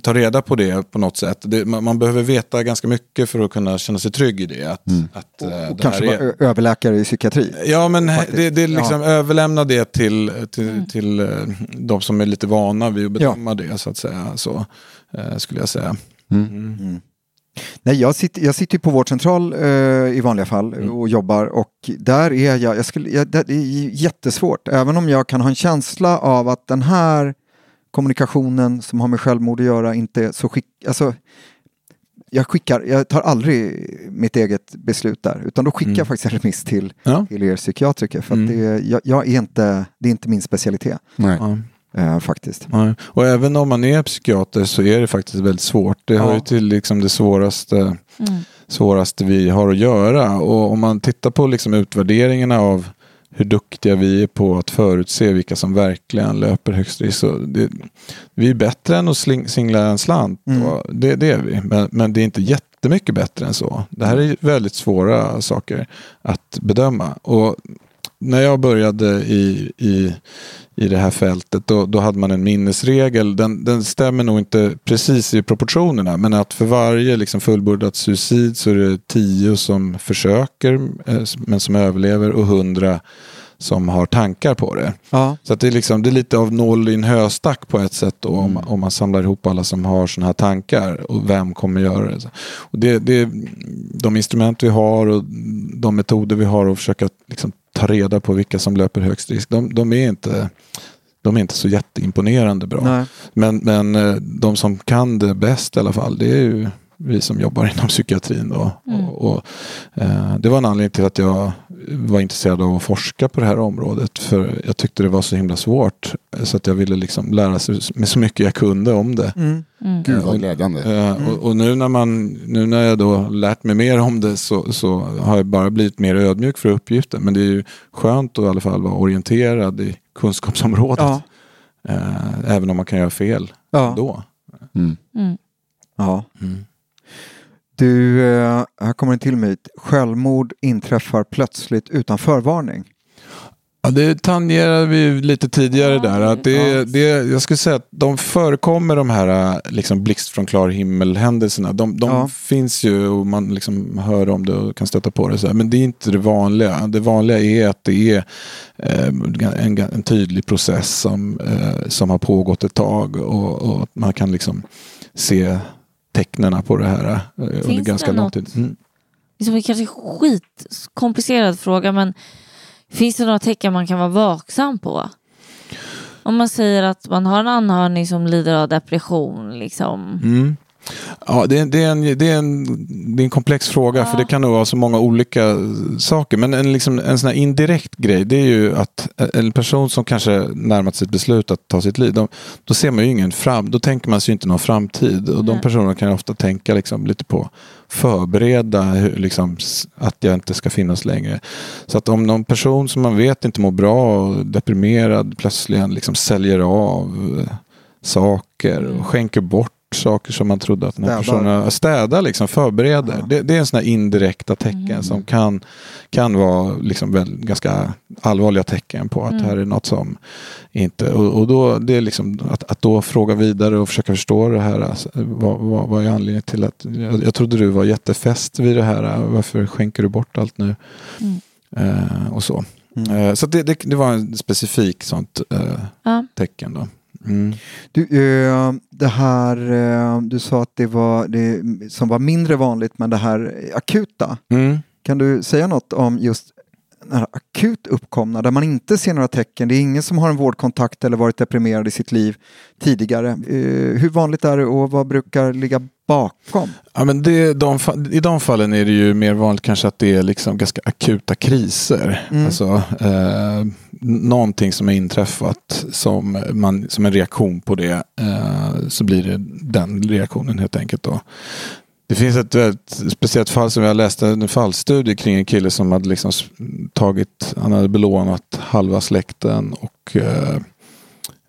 ta reda på det på något sätt. Det, man, man behöver veta ganska mycket för att kunna känna sig trygg i det. Att, att, eh, Och det kanske är... överläkare i psykiatri. Ja, men Faktiskt. det, det är liksom Ja. överlämna det till, till, Mm. till eh, de som är lite vana vid att bedöma det, så att säga. Så, eh, skulle jag säga. Mm. Nej, jag, sitter, jag sitter på vårdcentral eh, i vanliga fall Mm. och jobbar och där är jag, jag, skulle, jag, det är jättesvårt, även om jag kan ha en känsla av att den här kommunikationen som har med självmord att göra inte så skick, alltså, jag skickar, jag tar aldrig mitt eget beslut där, utan då skickar Mm. jag faktiskt en remiss till, Ja. till er psykiatriker för att Mm. det, jag, jag är inte, det är inte min specialitet Nej. Ja. eh, faktiskt. Ja. Och även om man är psykiater så är det faktiskt väldigt svårt. Det hör ju till liksom det svåraste, Mm. svåraste vi har att göra. Och om man tittar på liksom utvärderingarna av hur duktiga vi är på att förutse vilka som verkligen löper högst risk. Så det, vi är bättre än att sling, singla en slant. Mm. Det, det är vi. Men, men det är inte jättemycket bättre än så. Det här är väldigt svåra saker att bedöma. Och när jag började i, i, i det här fältet då, då hade man en minnesregel. Den, den stämmer nog inte precis i proportionerna men att för varje liksom fullbordat suicid så är det tio som försöker eh, men som överlever och hundra som har tankar på det. Ja. Så det, är liksom, det är lite av noll i en höstack på ett sätt då, om, om man samlar ihop alla som har sådana här tankar och vem kommer göra det. Och det, det de instrument vi har och de metoder vi har att försöka liksom, ta reda på vilka som löper högst risk. De, de, är, inte, de är inte så jätteimponerande bra. Nej. Men, men eh, de som kan det bäst i alla fall, det är ju vi som jobbar inom psykiatrin. Då. Mm. Och, och, eh, det var en anledning till att jag var intresserad av att forska på det här området. För jag tyckte det var så himla svårt. Så att jag ville liksom lära sig med så mycket jag kunde om det. Mm. Mm. Gud vad glädjande. Eh, och, och nu när, man, nu när jag då lärt mig mer om det så, så har jag bara blivit mer ödmjuk för uppgiften. Men det är ju skönt att i alla fall vara orienterad i kunskapsområdet. Ja. Eh, även om man kan göra fel Ja. då. Mm. Mm. Ja. Du, eh, här kommer en till myt. Självmord inträffar plötsligt utan förvarning. Ja, det tangerade vi lite tidigare där. Att det, det, jag skulle säga att de förekommer de här äh, liksom blixt från klar himmel händelserna. De, de Ja. finns ju och man liksom hör om det och kan stöta på det. Så här. Men det är inte det vanliga. Det vanliga är att det är eh, en, en tydlig process som, eh, som har pågått ett tag och, och att man kan liksom se tecknen på det här eh, under det ganska lång tid. Mm. Liksom, det kanske är skitkomplicerad fråga men finns det några tecken man kan vara vaksam på? Om man säger att man har en anhörig som lider av depression. Liksom. Mm. Ja, det är, det, är en, det, är en, det är en komplex fråga för det kan nog vara så många olika saker. Men en, liksom, en sån indirekt grej det är ju att en person som kanske närmat sig ett beslut att ta sitt liv. De, då ser man ju ingen fram, då tänker man sig inte någon framtid. Och de Nej. personerna kan ju ofta tänka liksom, lite på förbereda hur, liksom, att jag inte ska finnas längre. Så att om någon person som man vet inte mår bra och deprimerad plötsligen liksom säljer av eh, saker och skänker bort saker som man trodde att den här Städar. personen städar, liksom förbereder. Ja. Det, det är en sån här indirekta tecken som kan, kan vara liksom väl, ganska allvarliga tecken på att det här är något som inte... Och, och då, det är liksom att, att då fråga vidare och försöka förstå det här. Alltså, vad, vad, vad är anledningen till att... Jag, jag trodde du var jättefäst vid det här. Varför skänker du bort allt nu? Eh, och så. Eh, så det, det, det var en specifik sånt eh, Ja. tecken. Då. Mm. Du, eh, det här, eh, du sa att det var det som var mindre vanligt men det här akuta. Mm. Kan du säga något om just här akut uppkomna där man inte ser några tecken. Det är ingen som har en vårdkontakt eller varit deprimerad i sitt liv tidigare. Eh, hur vanligt är det och vad brukar ligga bakom? Ja, men det, de, I de fallen är det ju mer vanligt kanske att det är liksom ganska akuta kriser. Mm. Alltså, eh, någonting som har inträffat som, man, som en reaktion på det. Eh, så blir det den reaktionen helt enkelt. Då. Det finns ett väldigt speciellt fall som jag läste en fallstudie kring en kille som hade liksom tagit, han hade belånat halva släkten och eh,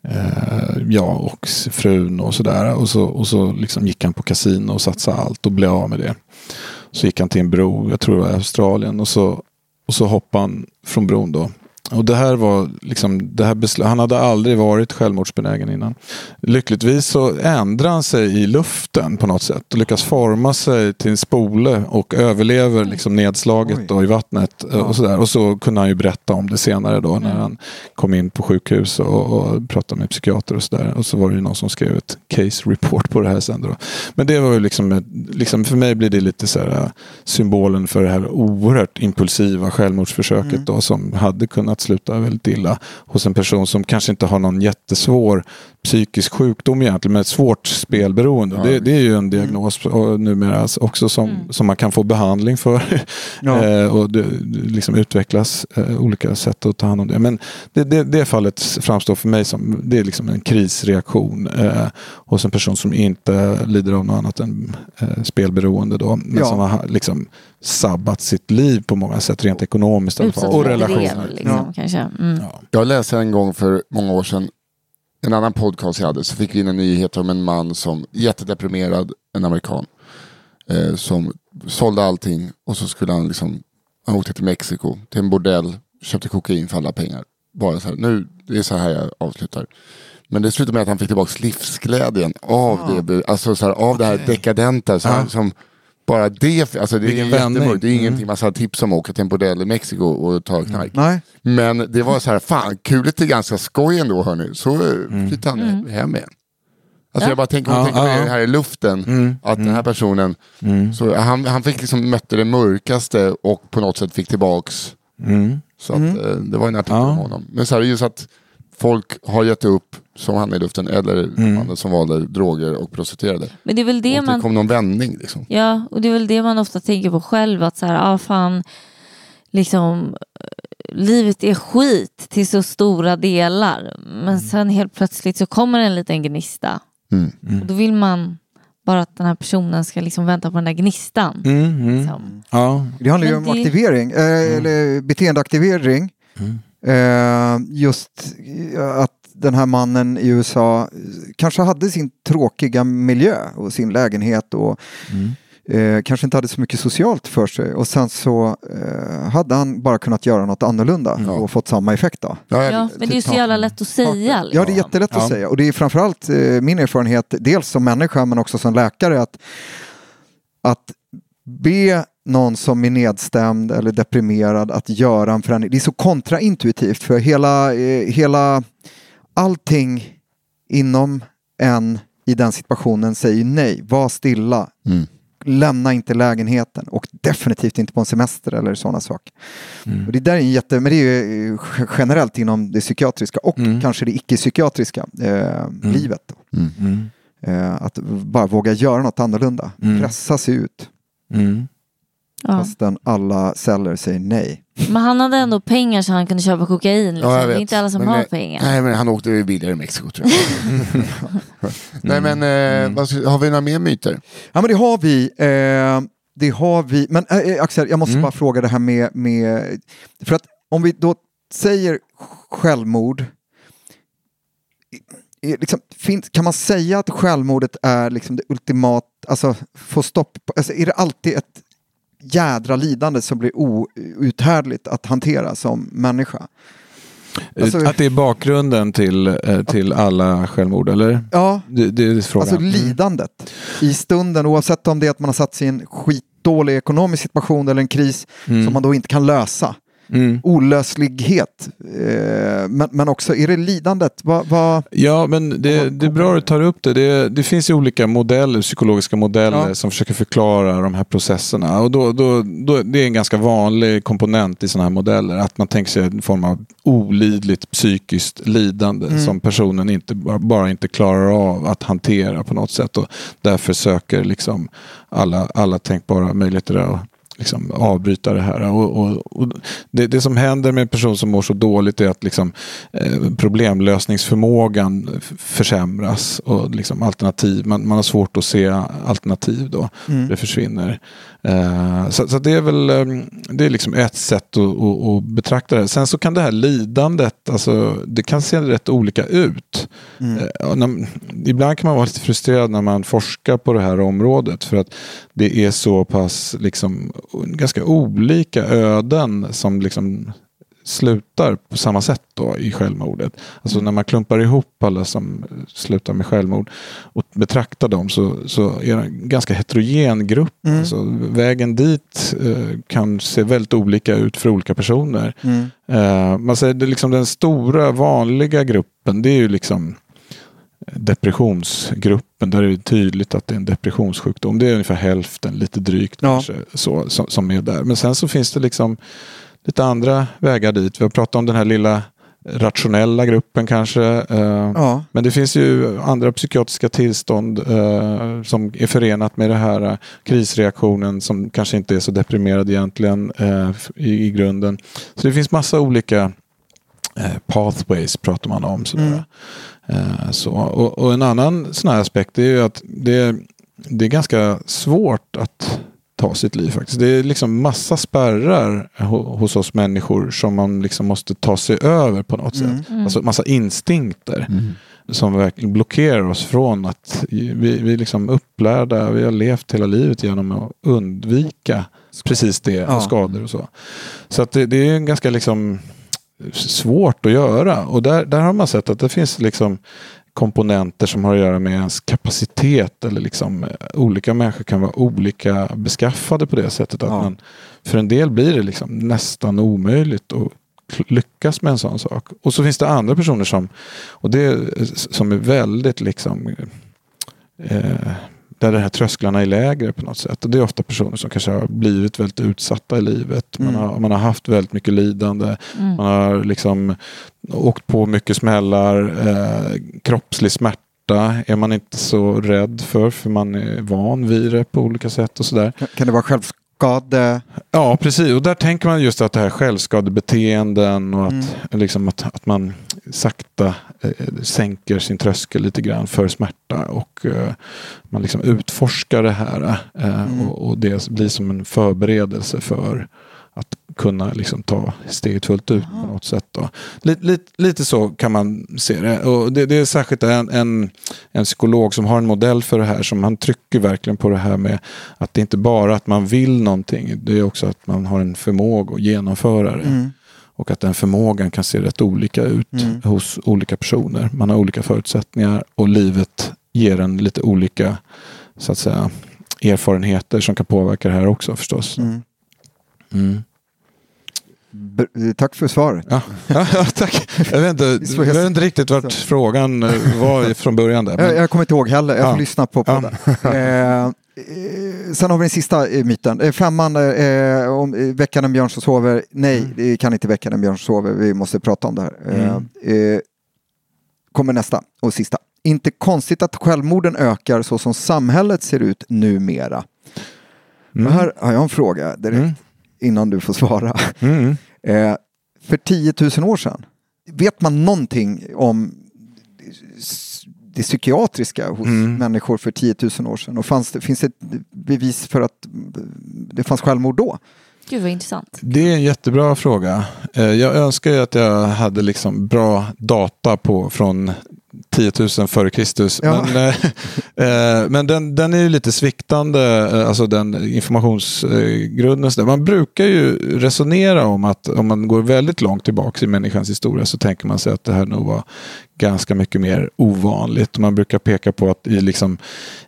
eh, ja, och frun och sådär. Och så, och så liksom gick han på kasino och satsade allt och blev av med det. Så gick han till en bro, jag tror det var i Australien, och så, och så hoppade han från bron då. Och det här var liksom, det här besl- han hade aldrig varit självmordsbenägen innan. Lyckligtvis så ändrade han sig i luften på något sätt och lyckas forma sig till en spole och överlever liksom nedslaget då i vattnet. eh, Och, sådär. och så kunde han ju berätta om det senare då när han kom in på sjukhus och, och pratade med psykiater och sådär. Och så var det ju någon som skrev ett case report på det här sen då. Men det var ju liksom, liksom för mig blir det lite så här äh, symbolen för det här oerhört impulsiva självmordsförsöket då som hade kunnat sluta väldigt illa hos en person som kanske inte har någon jättesvår psykisk sjukdom egentligen, men ett svårt spelberoende. Det, det är ju en diagnos och numera också som, som man kan få behandling för. Ja. Eh, och det, liksom utvecklas eh, olika sätt att ta hand om det. Men det, det, det fallet framstår för mig som det är liksom en krisreaktion eh, hos en person som inte lider av något annat än eh, spelberoende. Då, men Ja. som har liksom sabbat sitt liv på många sätt, rent ekonomiskt. i alla fall. Utsatt Och relationer. liksom, Ja. kanske. Mm. Ja. Jag läste en gång för många år sedan en annan podcast jag hade så fick vi in en nyhet om en man som jättedeprimerad, en amerikan. Eh, som sålde allting och så skulle han liksom, han åkte till Mexiko till en bordell, köpte kokain för alla pengar. Bara så här, nu, det är så här jag avslutar. Men det slutade med att han fick tillbaka livsglädjen av det, alltså så här, av det här dekadenta. Så här, som bara det, alltså det är Vilken vändning. jättemörkt. Det är Mm. ingenting man ska tipsa om att åka till en bordell i Mexiko och ta knark. Nej, Men det var så här, fan kuligt är ganska skoj ändå hörni. Så Mm. eh, flyttade han hem igen. Alltså Ja. jag bara tänker, Ja, tänker på ja, det här i luften. Mm, Att den här personen, Mm. så han, han fick liksom mötte det mörkaste och på något sätt fick tillbaks. Mm. Så att, eh, det var en artikel Ja. om honom. Men så här, just att folk har gett upp som han i luften eller Mm. mannen som valde droger och prostituerade. Men det är väl det och det man kom någon vändning liksom. Ja, och det är väl det man ofta tänker på själv. Att så här, ah, fan, liksom, livet är skit till så stora delar. Men sen helt plötsligt så kommer en liten gnista. Mm. Och då vill man bara att den här personen ska liksom vänta på den där gnistan. Mm. Mm. Liksom. Ja. det handlar ju om det- aktivering, eh, eller beteendeaktivering. Mm. Eh, just eh, att den här mannen i USA kanske hade sin tråkiga miljö och sin lägenhet och eh, kanske inte hade så mycket socialt för sig och sen så eh, hade han bara kunnat göra något annorlunda och fått samma effekt då. Ja, Ja, men det är ju så jävla lätt att säga. Ja, det är liksom. jättelätt Ja. att säga och det är framförallt eh, min erfarenhet, dels som människa men också som läkare, att, att be någon som är nedstämd eller deprimerad att göra en förändring. Det är så kontraintuitivt för hela, eh, hela allting inom en i den situationen säger nej, var stilla, Mm. lämna inte lägenheten och definitivt inte på en semester eller sådana saker. Och det där är en jätte, men det är ju eh, generellt inom det psykiatriska och Mm. kanske det icke-psykiatriska eh, livet. Då. Mm. Eh, att bara våga göra något annorlunda, Mm. pressa sig ut Mm. Ja. fastän alla celler säger nej. Men han hade ändå pengar så han kunde köpa kokain. Liksom. Ja, jag det är vet. inte alla som Men, har eh, pengar. Nej, men han åkte ju billigare i Mexiko tror jag. nej, men eh, vad, ska- har vi några mer myter? Ja men det har vi. Eh, det har vi. Men eh, eh, Axel, jag måste Mm. bara fråga det här med, med... För att om vi då säger självmord. Liksom, finns, kan man säga att självmordet är liksom det ultimat, alltså få stopp på, alltså, är det alltid ett jädra lidande som blir outhärdligt att hantera som människa? Alltså- att det är bakgrunden till, eh, till alla självmord, eller? Ja, Det, det är frågan. Alltså lidandet i stunden, oavsett om det är att man har satt sig i en skitdålig ekonomisk situation eller en kris som man då inte kan lösa. Mm. Olöslighet. Eh, men, men också, är det lidandet? Vad, vad, Ja, men det, det är bra att du tar upp det. det. Det finns ju olika modeller, psykologiska modeller Ja. som försöker förklara de här processerna. Och då, då, då, det är en ganska vanlig komponent i sådana här modeller. Att man tänker sig en form av olidligt psykiskt lidande som personen inte, bara- bara inte klarar av att hantera på något sätt. Och därför söker liksom alla, alla tänkbara möjligheter att liksom avbryta det här. Och, och, och det, det som händer med en person som mår så dåligt är att liksom, eh, problemlösningsförmågan försämras och liksom alternativ, man, man har svårt att se alternativ då. Det försvinner. Eh, så, så det är väl eh, det är liksom ett sätt att, att, att betrakta det. Sen så kan det här lidandet, alltså, det kan se rätt olika ut. Eh, och när, ibland kan man vara lite frustrerad när man forskar på det här området för att det är så pass liksom, ganska olika öden som liksom slutar på samma sätt då i självmordet. Alltså när man klumpar ihop alla som slutar med självmord och betraktar dem så, så är det en ganska heterogen grupp. Alltså, vägen dit eh, kan se väldigt olika ut för olika personer. Eh, man säger det liksom den stora vanliga gruppen det är ju liksom depressionsgruppen där det är tydligt att det är en depressionssjukdom. Det är ungefär hälften, lite drygt Ja. kanske, så, som, som är där. Men sen så finns det liksom lite andra vägar dit. Vi har pratat om den här lilla rationella gruppen kanske. eh, ja. Men det finns ju andra psykiatriska tillstånd eh, som är förenat med det här eh, krisreaktionen som kanske inte är så deprimerad egentligen i, grunden. Så det finns massa olika pathways pratar man om. Sådär. Eh, så. Och, och en annan sån här aspekt är ju att det, det är ganska svårt att ta sitt liv faktiskt. Det är liksom massa spärrar ho- hos oss människor som man liksom måste ta sig över på något sätt. Alltså massa instinkter som verkligen blockerar oss från att vi, vi liksom upplärda, vi har levt hela livet genom att undvika precis det, Ja. och skador och så. Så att det, det är ganska liksom svårt att göra. Och där, där har man sett att det finns liksom komponenter som har att göra med ens kapacitet. Eller liksom, eh, olika människor kan vara olika beskaffade på det sättet. Att Ja. man, för en del blir det liksom nästan omöjligt att lyckas med en sån sak. Och så finns det andra personer som, och det, är- som är väldigt liksom eh, där de här trösklarna är lägre på något sätt. Och det är ofta personer som kanske har blivit väldigt utsatta i livet. Man, Mm. har, man har haft väldigt mycket lidande. Mm. Man har liksom åkt på mycket smällar. Eh, kroppslig smärta är man inte så rädd för. För man är van vid det på olika sätt och sådär. Kan- Kan det vara självskade? Ja, precis. Och där tänker man just att det här självskadebeteenden och att, liksom att, att man sakta eh, sänker sin tröskel lite grann för smärta och eh, man liksom utforskar det här eh, och, och det blir som en förberedelse för kunna liksom ta steget fullt ut på något sätt. Då. Lite, lite, lite så kan man se det. Och det, det är särskilt en, en, en psykolog som har en modell för det här som han trycker verkligen på det här med att det inte bara att man vill någonting, det är också att man har en förmåga att genomföra det. Mm. Och att den förmågan kan se rätt olika ut Mm. hos olika personer. Man har olika förutsättningar och livet ger en lite olika så att säga, erfarenheter som kan påverka det här också förstås. Mm. Tack för svaret. Ja. Ja, ja, tack. Jag vet inte, jag jag- vet inte riktigt vart frågan eh, var från början. Där, Jag, men, jag kommer inte ihåg heller, jag får Ja. lyssna på podden. eh, eh, sen har vi den sista eh, myten. Femman, eh, om väcka den björn som sover. Nej, Mm. det kan inte väcka den björn som sover. Vi måste prata om det här. Mm. eh, kommer nästa och sista. Inte konstigt att självmorden ökar så som samhället ser ut numera. Mm. Och här har jag en fråga direkt Mm. Innan du får svara. Mm. Eh, för 10 000 år sedan, vet man någonting om det psykiatriska hos Mm. människor för 10 000 år sedan? Och fanns det, finns det bevis för att det fanns självmord då? Gud vad intressant. Det är en jättebra fråga. Eh, Jag önskar ju att jag hade liksom bra data på från 10 000 före Kristus. Ja. Men, eh, eh, men den, den är ju lite sviktande, eh, alltså den informationsgrunden. Man brukar ju resonera om att om man går väldigt långt tillbaka i människans historia så tänker man sig att det här nog var ganska mycket mer ovanligt. Man brukar peka på att i, liksom,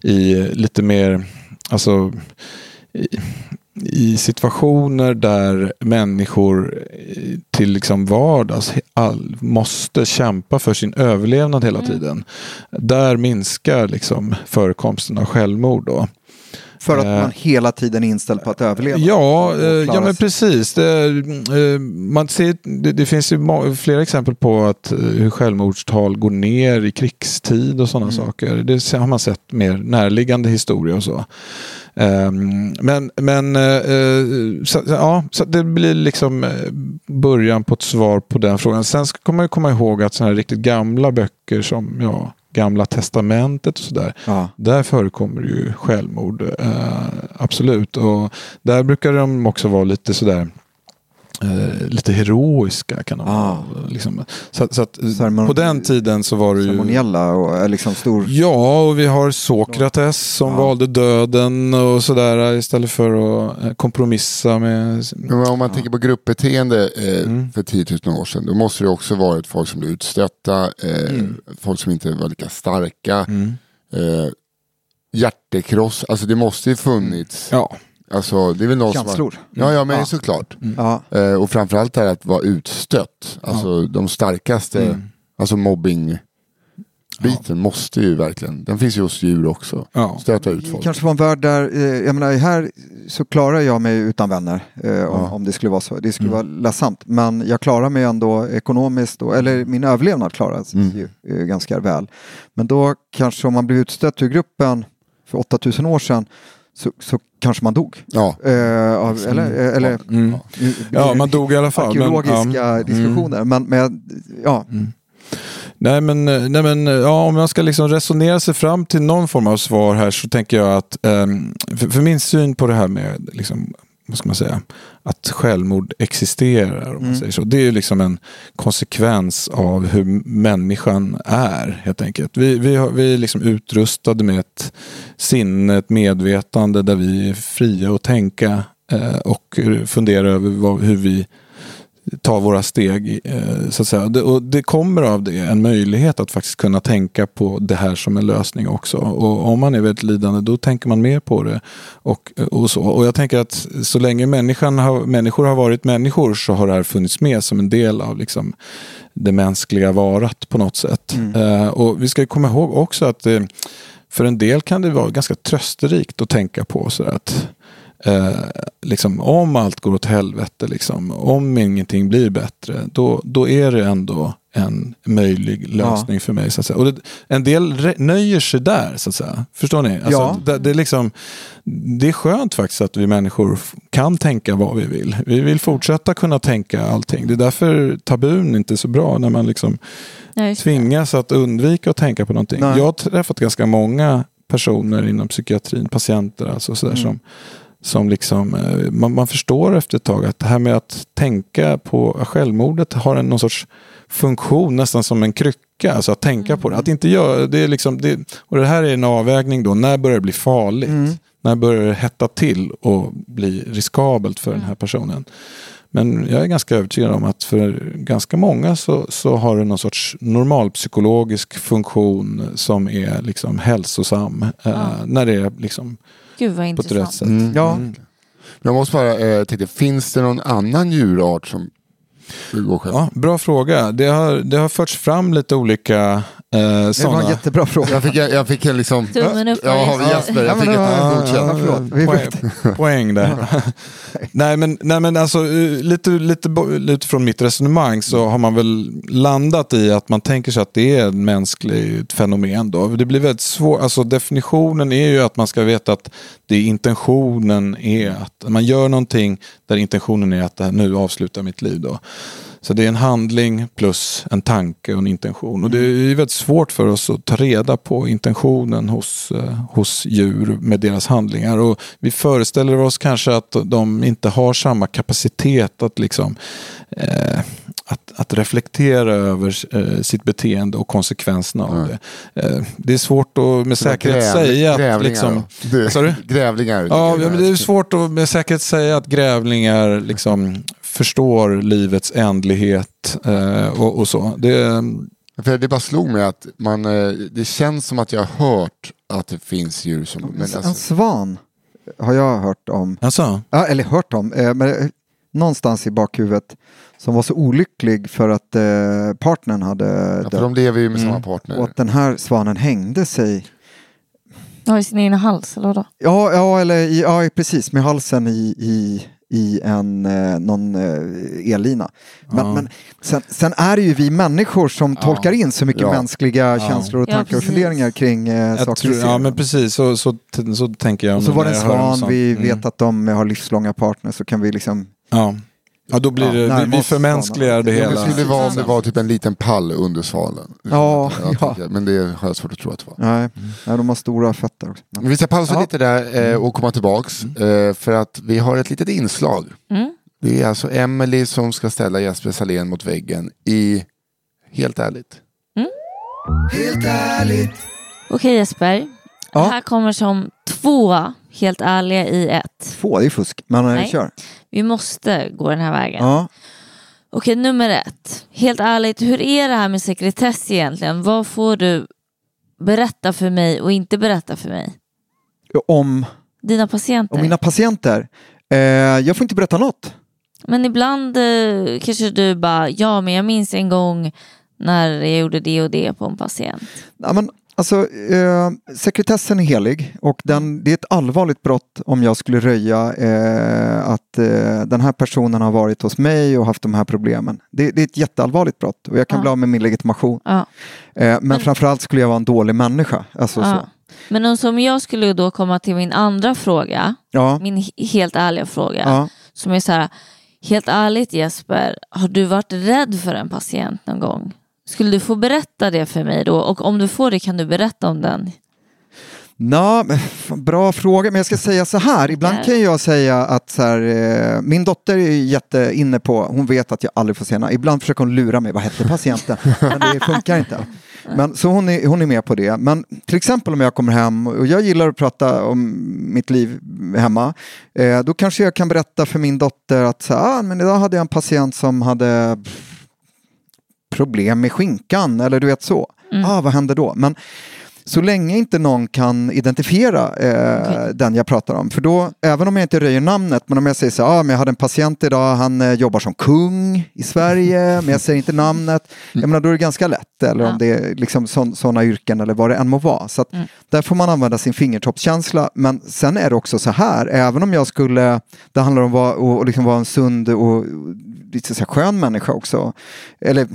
i lite mer, alltså i, i situationer där människor eh, till liksom vardags all, måste kämpa för sin överlevnad hela tiden. Där minskar liksom förekomsten av självmord. Då. För att Eh. man hela tiden är inställd på att överleva? Ja, eh, ja men precis. Det, man ser, det, det finns ju flera exempel på att hur självmordstal går ner i krigstid och sådana saker. Det har man sett mer närliggande historia och så. Ehm, men men eh, eh, så, ja, så det blir liksom eh, början på ett svar på den frågan. Sen ska man ju komma ihåg att sådana här riktigt gamla böcker som ja, Gamla testamentet och sådär. Ja. Där förekommer ju självmord, absolut. Och där brukar de också vara lite sådär eh, lite heroiska kan de Ah. vara. Liksom. Så, så att, Ceremon- på den tiden så var det ju... Ceremoniella och är liksom stor... Ja, och vi har Sokrates som Ja. valde döden och sådär istället för att eh, kompromissa med... Men om man tänker på gruppbeteende eh, Mm. för 10 000 år sedan, då måste det också varit folk som blev utstötta, eh, Mm. folk som inte var lika starka, Mm. eh, hjärtekross, alltså det måste ju funnits, Ja. Alltså det är väl någon som har, Känslor. Ja, ja men Ja. såklart. Ja. Eh, och framförallt det här att vara utstött, alltså de starkaste, Mm. alltså mobbing biten måste ju verkligen, den finns ju hos djur också, Ja. stöta ut folk. kanske var en värld där, eh, jag menar här så klarar jag mig utan vänner eh, om, om det skulle vara så. Det skulle vara ledsamt. Men jag klarar mig ändå ekonomiskt, och, eller min överlevnad klarar sig Mm. ju eh, ganska väl. Men då kanske om man blev utstött ur gruppen för 8000 år sedan så, så kanske man dog. Ja, Eh, av, eller, eller Mm. Ja, man dog i alla fall. men- arkeologiska ja. Mm. diskussioner. Men, men ja, Nej men, eh, nej men ja, om man ska liksom resonera sig fram till någon form av svar här så tänker jag att ehm, för, för min syn på det här med liksom, vad ska man säga, att självmord existerar. Om man säger så. Det är liksom en konsekvens av hur människan är helt enkelt. Vi, vi, har, vi är liksom utrustade med ett sinne, ett medvetande där vi är fria att tänka eh, och fundera över vad, hur vi ta våra steg. eh, Så att säga. Och det kommer av det en möjlighet att faktiskt kunna tänka på det här som en lösning också. Och om man är väldigt lidande då tänker man mer på det. Och, och, så. och jag tänker att så länge människan har, människor har varit människor så har det här funnits med som en del av liksom, det mänskliga varat på något sätt. Eh, och vi ska komma ihåg också att eh, för en del kan det vara ganska trösterikt att tänka på. Så att eh, liksom, om allt går åt helvete, liksom, om ingenting blir bättre, då, då är det ändå en möjlig lösning för mig. Så att säga. Och det, en del nöjer sig där, så att säga. Förstår ni? Alltså, Ja. det, det, är liksom, det är skönt faktiskt att vi människor kan tänka vad vi vill. Vi vill fortsätta kunna tänka allting. Det är därför tabun inte är så bra, när man liksom Ja, det. tvingas att undvika att tänka på någonting. Nej. Jag har träffat ganska många personer inom psykiatrin, patienter alltså sådär, Mm. som, som liksom, eh, man, man förstår efter ett tag att det här med att tänka på självmordet har en någon sorts funktion nästan som en krycka. Alltså att tänka på det. Att inte göra, det är liksom, det, och det här är en avvägning då, när börjar det bli farligt? När börjar det hetta till och bli riskabelt för den här personen? Men jag är ganska övertygad om att för ganska många så, så har det någon sorts normalpsykologisk funktion som är liksom hälsosam. Eh, när det är liksom Gud vad på ett rätt intressant. sätt. Mm. Ja. Jag måste bara eh, tänka, finns det någon annan djurart som går själv? Ja, bra fråga. Det har, det har förts fram lite olika eh, Det var en jättebra fråga. Jag fick, jag fick en liksom... Tummen upp Ja. Jesper, Ja, jag fick ett godkänt. Ja, poäng, poäng där. nej, men, nej men alltså eh, lite, lite, lite från mitt resonemang så har man väl landat i att man tänker sig att det är ett mänskligt fenomen. Då. Det blir väldigt svårt, alltså definitionen är ju att man ska veta att det är intentionen är att man gör någonting där intentionen är att det här, nu avslutar mitt liv. Då. Så det är en handling plus en tanke och en intention. Och det är ju väldigt svårt för oss att ta reda på intentionen hos, eh, hos djur med deras handlingar. Och vi föreställer oss kanske att de inte har samma kapacitet att liksom eh, att, att reflektera över eh, sitt beteende och konsekvenserna av det. Eh, det är svårt att med säkerhet Gräv- säga att... Grävlingar Liksom? Det- Sa du? Grävlingar. Ja, men det är svårt att med säkerhet säga att grävlingar liksom förstår livets ändlighet eh, och, och så. Det, För det bara slog mig att man, eh, det känns som att jag har hört att det finns djur som... Men En alltså, svan har jag hört om. alltså, Ja, eller hört om. Eh, men eh, någonstans i bakhuvudet som var så olycklig för att eh, partnern hade ja, för dött. de lever ju med samma Mm. partner. Och att den här svanen hängde sig. Ja, i sin egen hals, eller vadå? Ja, ja, eller i, ja precis, med halsen i, i, i en, eh, någon eh, ellina. Men, Ja. men sen, sen är det ju vi människor som tolkar in så mycket Ja. mänskliga känslor och Ja, tankar och funderingar kring eh, saker tror, vi ser. ja men precis så, så, så tänker jag. och så var det en svan, vi Mm. vet att de har livslånga partners så kan vi liksom Ja. ja, då blir Ja, det, vi, närma vi oss förmänskligar det. Ja, hela. det skulle vara om det var typ en liten pall under svalen. Ja, ja. Men det har jag svårt att tro att det var. Nej, nej de har stora fötter också. Men- Vi ska pausa Ja. lite där eh, och komma tillbaks. Eh, för att vi har ett litet inslag. Mm. Det är alltså Emily som ska ställa Jesper Salén mot väggen i Helt ärligt. Okej Jesper, Ja. det här kommer som två helt ärliga i ett. Två, det är fusk. Men eh, Nej. kör. Vi måste gå den här vägen. Ja. Okej, nummer ett. Helt ärligt, hur är det här med sekretess egentligen? Vad får du berätta för mig och inte berätta för mig? Om, Dina patienter. om mina patienter. Eh, jag får inte berätta något. Men ibland eh, kanske du bara, ja men jag minns en gång när jag gjorde det och det på en patient. Ja, men, alltså, eh, sekretessen är helig och den, det är ett allvarligt brott om jag skulle röja eh, att eh, den här personen har varit hos mig och haft de här problemen. Det, det är ett jätteallvarligt brott och jag kan Ja. bli av med min legitimation. Ja. Eh, men, framförallt skulle jag vara en dålig människa. Alltså, Ja. så. Men om som jag skulle då komma till min andra fråga, Ja. min he- helt ärliga fråga, som är så här, helt ärligt Jesper, har du varit rädd för en patient någon gång? Skulle du få berätta det för mig då? Och om du får det kan du berätta om den. Nå, bra fråga, men jag ska säga så här. Ibland kan jag säga att så här, eh, min dotter är jätte inne på, hon vet att jag aldrig får se henne. Ibland försöker hon lura mig, vad hette patienten? Men det funkar inte. Men, så hon är, hon är med på det. Men till exempel om jag kommer hem och jag gillar att prata om mitt liv hemma. Eh, då kanske jag kan berätta för min dotter att så här, ah, men idag hade jag en patient som hade problem med skinkan eller du vet så. Ah, vad händer då? Men så länge inte någon kan identifiera eh, den jag pratar om. För då, även om jag inte röjer namnet, men om jag säger så här, ah, men jag hade en patient idag, han eh, jobbar som kung i Sverige, men jag säger inte namnet. Jag menar, då är det ganska lätt. Eller om Ja. det är liksom sådana yrken eller vad det än må vara. Så att där får man använda sin fingertoppskänsla. Men sen är det också så här, även om jag skulle, det handlar om att vara, och, liksom vara en sund och lite så skön människa också. Eller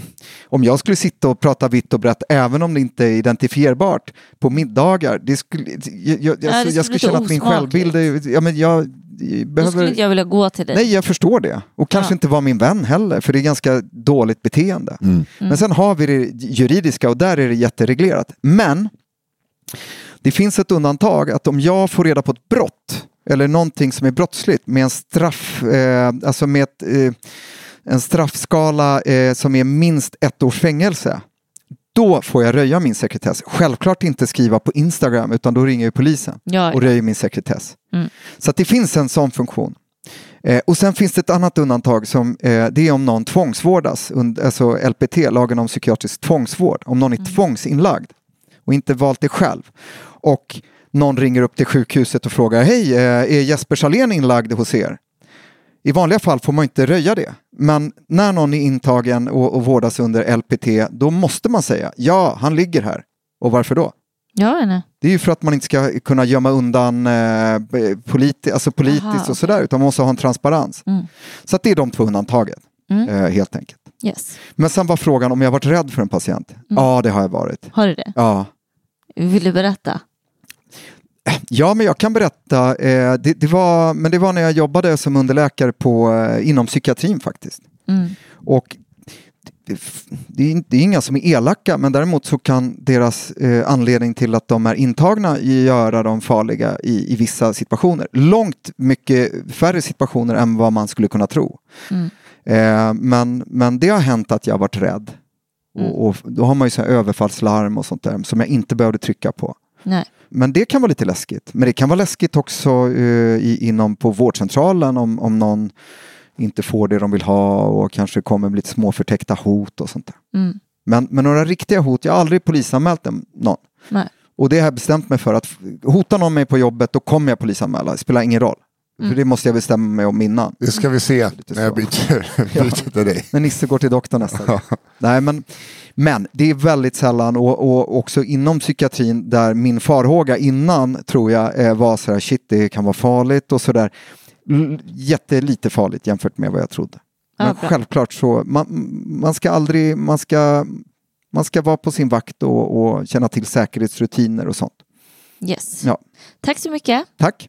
om jag skulle sitta och prata vitt och brett, även om det inte är identifierbart, på middagar, det skulle, jag, jag, det alltså, skulle jag skulle känna att min självbild, är- ja, men jag Då behöver... skulle inte jag vilja gå till dig. Nej, jag förstår det. Och kanske Ja. inte vara min vän heller, för det är ganska dåligt beteende. Mm. Men sen har vi det juridiska och där är det jättereglerat. Men det finns ett undantag att om jag får reda på ett brott eller någonting som är brottsligt med en straff, eh, alltså med ett, eh, en straffskala eh, som är minst ett års fängelse, då får jag röja min sekretess. Självklart inte skriva på Instagram utan då ringer jag polisen Ja, och röjer min sekretess. Mm. Så det finns en sån funktion. Eh, och sen finns det ett annat undantag som eh, det är om någon tvångsvårdas, und- alltså LPT, lagen om psykiatrisk tvångsvård, om någon är tvångsinlagd och inte valt det själv. Och någon ringer upp till sjukhuset och frågar, hej, eh, är Jesper Salén inlagd hos er? I vanliga fall får man inte röja det. Men när någon är intagen och, och vårdas under LPT, då måste man säga, ja, han ligger här. Och varför då? Inte. Det är ju för att man inte ska kunna gömma undan eh, politi alltså politiskt Aha, och sådär, utan man måste ha en transparens. Mm. Så att det är de två undantagen, Mm. eh, helt enkelt. Yes. Men sen var frågan om jag varit rädd för en patient. Mm. Ja, det har jag varit. Har du det? Ja, Vill du berätta? Ja men jag kan berätta. Eh, det, det var, men det var när jag jobbade som underläkare på, eh, inom psykiatrin faktiskt. Mm. Och det, det, är, det är inga som är elaka, men däremot så kan deras eh, anledning till att de är intagna göra dem farliga i, i vissa situationer. Långt mycket färre situationer än vad man skulle kunna tro. Mm. Men, men det har hänt att jag varit rädd. Mm. Och, och då har man ju så överfallslarm och sånt där som jag inte behövde trycka på. Nej. Men det kan vara lite läskigt. Men det kan vara läskigt också eh, i, inom på vårdcentralen om, om någon inte får det de vill ha och kanske kommer med lite små förtäckta hot och sånt där. Mm. Men, men några riktiga hot, jag har aldrig polisanmält någon. Nej. Och det har jag bestämt mig för att hotar någon mig på jobbet då kommer jag polisanmäla, det spelar ingen roll. Mm. För det måste jag bestämma mig om innan. Det ska vi se när jag byter, byter till dig. När Nisse går till doktorn nästa gång. Nej, men, men det är väldigt sällan och, och också inom psykiatrin där min farhåga innan tror jag eh, var så här shit det kan vara farligt och sådär. Jättelite farligt jämfört med vad jag trodde. Ja, Men bra. självklart så, man, man ska aldrig, man ska, man ska vara på sin vakt och, och känna till säkerhetsrutiner och sånt. Yes. Ja. Tack så mycket. Tack!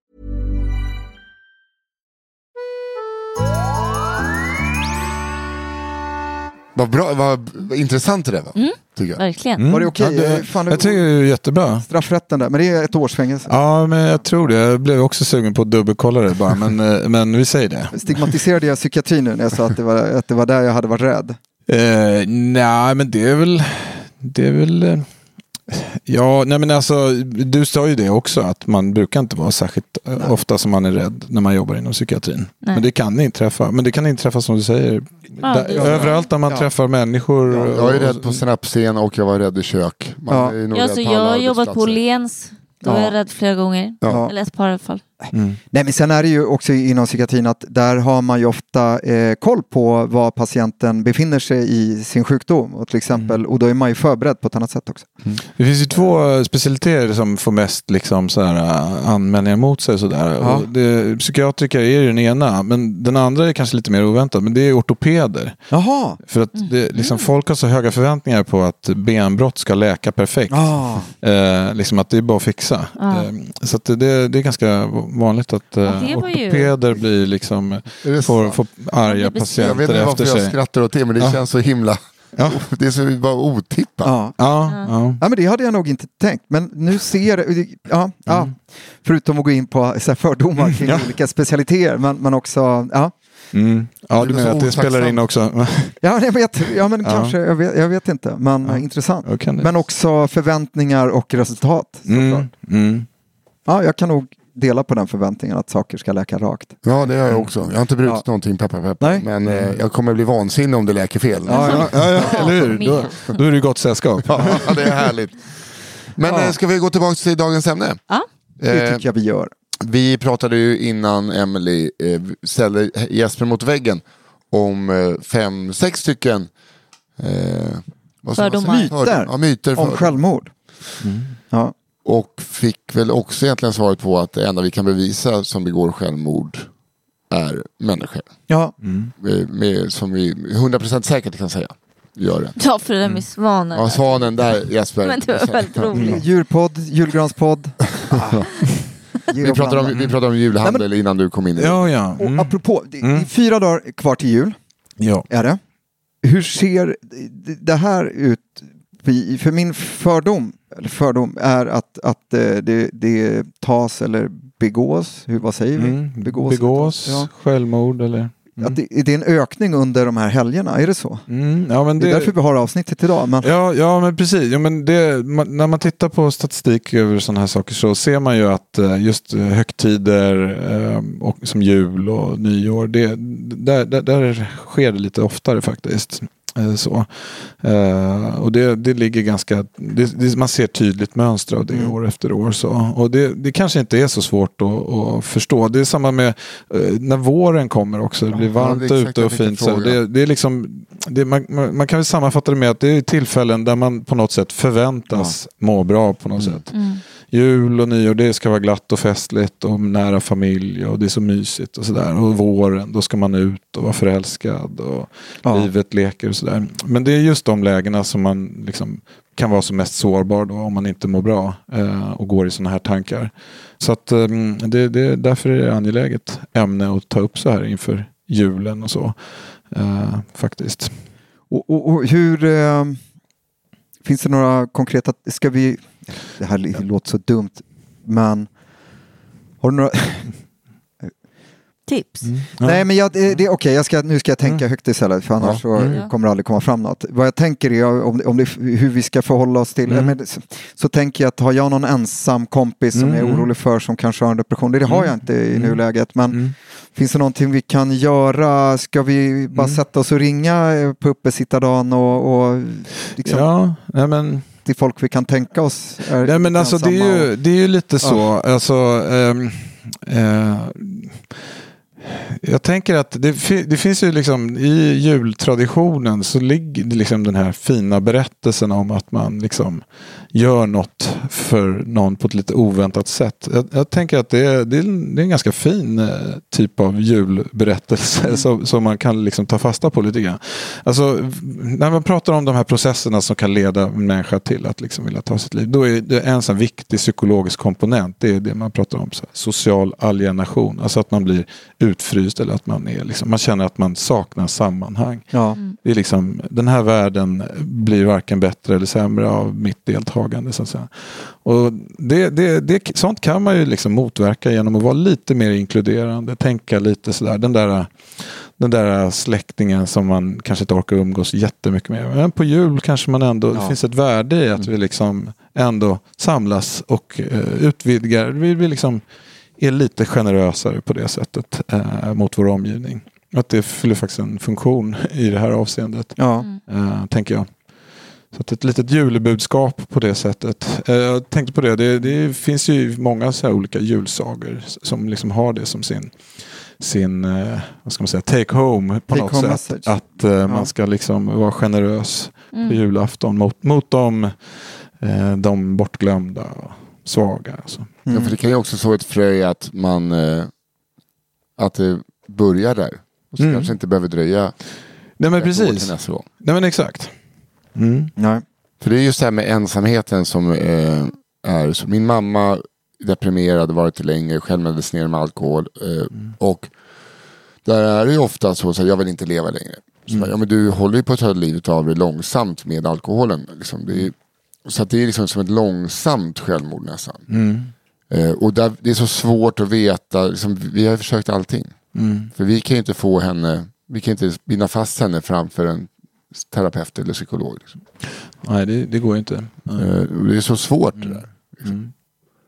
Vad bra, vad vad intressant det där var. Tycker jag. Verkligen. Var det okej? Ja, det- Eh, jag tycker det är jättebra. Straffrätten där, men det är ett års fängelse. Ja, men jag tror det. Jag blev också sugen på att dubbelkolla det bara, men, eh, men vi säger det. Stigmatiserade jag psykiatri nu när jag sa att det var, att det var där jag hade varit rädd? Eh, nej, men det är väl... Det är väl... Ja, nej men alltså, du sa ju det också, att man brukar inte vara särskilt eh, ofta som man är rädd när man jobbar inom psykiatrin. Nej. Men det kan inträffa. Men det kan inträffa som du säger, Ja, där, så. överallt där man Ja. träffar människor. Jag är och- rädd på stand-up-scen och jag var rädd i kök. Man Ja. är nog Ja, rädd så jag har jobbat på. Åhléns. Då Ja. är jag rädd flera gånger. Ja. Eller ett par i alla fall. Mm. Nej, men sen är det ju också inom psykiatrin att där har man ju ofta eh, koll på var patienten befinner sig i sin sjukdom och till exempel, och då är man ju förberedd på ett annat sätt också. Det finns ju två eh, specialiteter som får mest liksom, så här, eh, anmälningar mot sig. Sådär. Ja. Det, psykiatriker är ju den ena, men den andra är kanske lite mer oväntad. Men det är ortopeder. Jaha! För att det, liksom, folk har så höga förväntningar på att benbrott ska läka perfekt. Ah. Eh, liksom att det är bara att fixa. Ja. Eh, så att det, det är ganska vanligt att eh, Ja, det var ju- ortopeder blir liksom, det får, så? får arga Jag blir besviken. Jag vet patienter inte efter varför jag sig. skrattar åt det, men det Ja. känns så himla... Ja. Det är så bara otippat. Ja. Ja, ja. Ja, men det hade jag nog inte tänkt. Men nu ser jag, ja, ja. förutom att gå in på så här, fördomar kring Ja. olika specialiteter, men, men också, ja. Mm. ja du menar att det spelar in också? Ja, jag vet, ja men Ja. kanske, jag vet, jag vet inte, men Ja. eh, intressant. Ja, kan det. Men också förväntningar och resultat. Mm. Mm. Ja, jag kan nog dela på den förväntningen att saker ska läka rakt. Ja, det har jag också. Jag har inte brutit Ja. någonting, peppar peppar. Nej. Men eh, jag kommer bli vansinnig om det läker fel. Ja, ja. Ja, ja, eller hur? Då, då är det gott sällskap. Ja, det är härligt. Men Ja. eh, ska vi gå tillbaka till dagens ämne? Ja. Det Eh, tycker jag vi gör. vi pratade ju innan Emily eh, ställde Jesper mot väggen om eh, fem, sex stycken eh, vad Fördomar. säga? Myter. Ja, myter Om för. självmord. Ja. Och fick väl också egentligen svaret på att det enda vi kan bevisa som begår självmord är människor. Ja. Med, med, som vi 100% säkert kan säga gör det. Ja, för det där med svanen. Ja, svanen där Jesper. Men det var väldigt roligt. Djurpodd, julgranspodd. Vi pratade om, vi pratade om julhandel innan du kom in. i det. Ja, ja. Och Mm. apropå, det, det är Mm. fyra dagar kvar till jul, ja. är det. Hur ser det här ut? För min fördom, eller fördom är att, att eh, det, det tas eller begås, hur, vad säger vi? Mm. Begås. Begås, Ja. självmord eller? Att det, det är en ökning under de här helgerna, är det så? Mm. Ja, men Det är det, därför vi har avsnittet idag. Men, Ja, ja men precis. Ja, men det, man, när man tittar på statistik över sådana här saker så ser man ju att eh, just eh, högtider eh, och, som jul och nyår, det, där, där, där sker det lite oftare faktiskt. Eh, Så. Eh, och det, det ligger ganska, det, det, man ser tydligt mönster av det Mm. år efter år. Så. Och det, det kanske inte är så svårt att, att förstå. Det är samma med eh, när våren kommer också. Det blir Ja, varmt det är exakt ute det och fint. Så. Det, det är liksom, det, man, man kan väl sammanfatta det med att det är tillfällen där man på något sätt förväntas må bra på något sätt. Mm. Jul och nyår, det ska vara glatt och festligt och nära familj och det är så mysigt och sådär. Och våren, då ska man ut och vara förälskad och Ja. livet leker och sådär. Men det är just de lägena som man liksom kan vara som mest sårbar då om man inte mår bra eh, och går i sådana här tankar. Så att eh, det, det, därför är det angeläget ämne att ta upp så här inför julen och så. Eh, faktiskt. och, och, och hur... Finns det några konkreta... Ska vi... Det här låter så dumt, men... Har du några... Tips. Ja. Nej men jag, det, det, okej, jag ska, nu ska jag tänka Mm. högt istället för annars så Mm. kommer det aldrig komma fram något. Vad jag tänker är om, om det, hur vi ska förhålla oss till, Mm. men, så, så tänker jag att har jag någon ensam kompis som Mm. jag är orolig för som kanske har en depression, det, det har Mm. jag inte i Mm. nuläget, men Mm. finns det någonting vi kan göra? Ska vi bara Mm. sätta oss och ringa eh, på uppesittardagen och, och liksom, Ja, nej men till folk vi kan tänka oss är Nej men alltså det är ju, det är ju lite så. Alltså, ehm, eh, jag tänker att det, det finns ju liksom i jultraditionen så ligger liksom den här fina berättelsen om att man liksom gör något för någon på ett lite oväntat sätt. Jag, jag tänker att det är, det, är en, det är en ganska fin eh, typ av julberättelse som, som man kan liksom ta fasta på lite grann. Alltså, när man pratar om de här processerna som kan leda en människa till att liksom vilja ta sitt liv, då är det en sån viktig psykologisk komponent. Det är det man pratar om, så här, social alienation. Alltså att man blir utfryst eller att man, är liksom, man känner att man saknar sammanhang. Ja. Det är liksom, den här världen blir varken bättre eller sämre av mitt deltagande. Så att säga. Och det, det, det, sånt kan man ju liksom motverka genom att vara lite mer inkluderande, tänka lite sådär. Den där, den där släktingen som man kanske inte orkar umgås jättemycket med. Men på jul kanske man ändå, det Ja. finns ett värde i att vi liksom ändå samlas och eh, utvidgar. Vi, vi liksom är lite generösare på det sättet eh, mot vår omgivning. Att det fyller faktiskt en funktion i det här avseendet, Ja. eh, tänker jag. Så att ett litet julbudskap på det sättet. Eh, jag tänkte på det, det, det finns ju många så här olika julsagor som liksom har det som sin, sin eh, vad ska man säga, take home på Take något home sätt. message. Att eh, Ja. man ska liksom vara generös på Mm. julafton mot, mot de, eh, de bortglömda och svaga. Alltså. Ja, Mm. för det kan ju också så ett frö att man eh, att det börjar där. Och så Mm. kanske inte behöver dröja Nej men precis. Nej men exakt. Mm. Nej. För det är just det här med ensamheten som eh, är så. Min mamma deprimerad, varit länge, självmedicinerad med alkohol. Eh, Mm. Och där är det ju ofta så att jag vill inte leva längre. Så bara, ja, men du håller ju på att ta livet av dig långsamt med alkoholen. Liksom. Det är, så det är liksom som ett långsamt självmord nästan. Mm. Eh, och där, det är så svårt att veta, liksom, vi har försökt allting. Mm. För vi kan ju inte få henne, vi kan inte binda fast henne framför en terapeut eller psykolog. Liksom. Nej, det, det går ju inte. Nej. Eh, det är så svårt det där. Mm.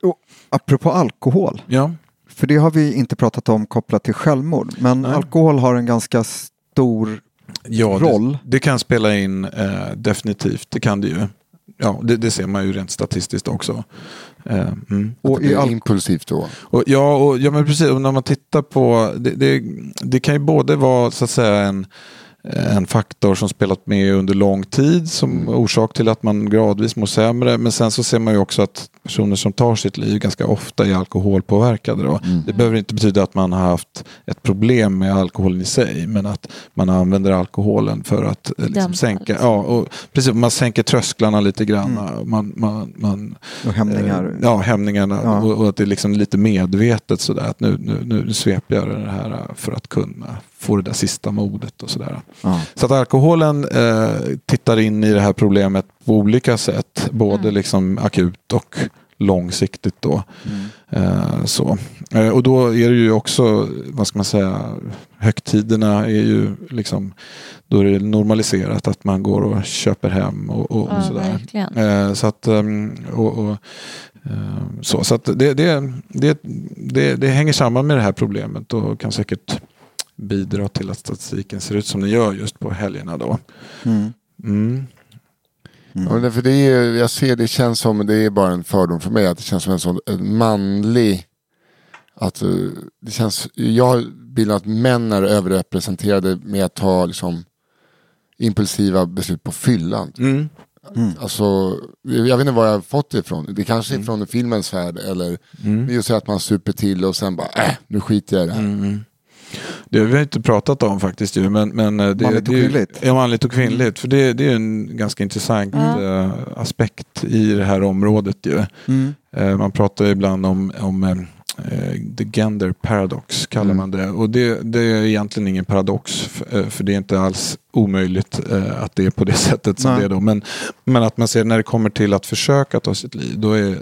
Och apropå alkohol, Ja. för det har vi inte pratat om kopplat till självmord, men Nej. alkohol har en ganska stor ja roll. Det, det kan spela in eh, definitivt, det kan det ju. Ja, det, det ser man ju rent statistiskt också. Eh, mm. Och det al- impulsivt då. Och, ja, och, ja, men precis. Och när man tittar på... Det, det, det kan ju både vara så att säga en, en faktor som spelat med under lång tid som orsak till att man gradvis mår sämre. Men sen så ser man ju också att personer som tar sitt liv ganska ofta är alkoholpåverkade. Då. Det behöver inte betyda att man har haft ett problem med alkoholen i sig. Men att man använder alkoholen för att eh, liksom, sänka... Ja, och precis, man sänker trösklarna lite grann. Man, man, man, Och hämningar. Eh, Ja, hämningarna. Ja. Och, och att det är liksom lite medvetet sådär. Att nu, nu, nu sveper jag det här eh, för att kunna få det där sista modet och sådär. Ja. Så att alkoholen eh, tittar in i det här problemet på olika sätt. Både liksom akut och långsiktigt då. Eh, så. Eh, och då är det ju också, vad ska man säga, högtiderna är ju liksom, då är det normaliserat att man går och köper hem och, och, och Ja, sådär. verkligen. Eh, så att, ehm, och, och, ehm, så, så att det, det, det, det, det hänger samman med det här problemet och kan säkert bidra till att statistiken ser ut som den gör just på helgerna då. Mm. Mm. Ja, men för det är, jag ser det känns som, det är bara en fördom för mig, att det känns som en sån en manlig, att eh, det känns, jag har bilden att män är överrepresenterade med att ta liksom impulsiva beslut på fyllan. Mm. Alltså, jag vet inte var jag har fått det ifrån. Det kanske är från filmens värld eller Mm. just att man super till och sen bara, äh, nu skiter jag i det här. Mm. Det har vi inte pratat om faktiskt ju. Men, men eh, det, Manligt och kvinnligt. Ja, manligt och kvinnligt. För det, det är en ganska intressant eh, aspekt i det här området ju. Mm. Eh, man pratar ibland om, om the gender paradox kallar Mm. man det. Och det, det är egentligen ingen paradox. För det är inte alls omöjligt att det är på det sättet som Nej. det är då. Men, men att man ser när det kommer till att försöka ta sitt liv. Då är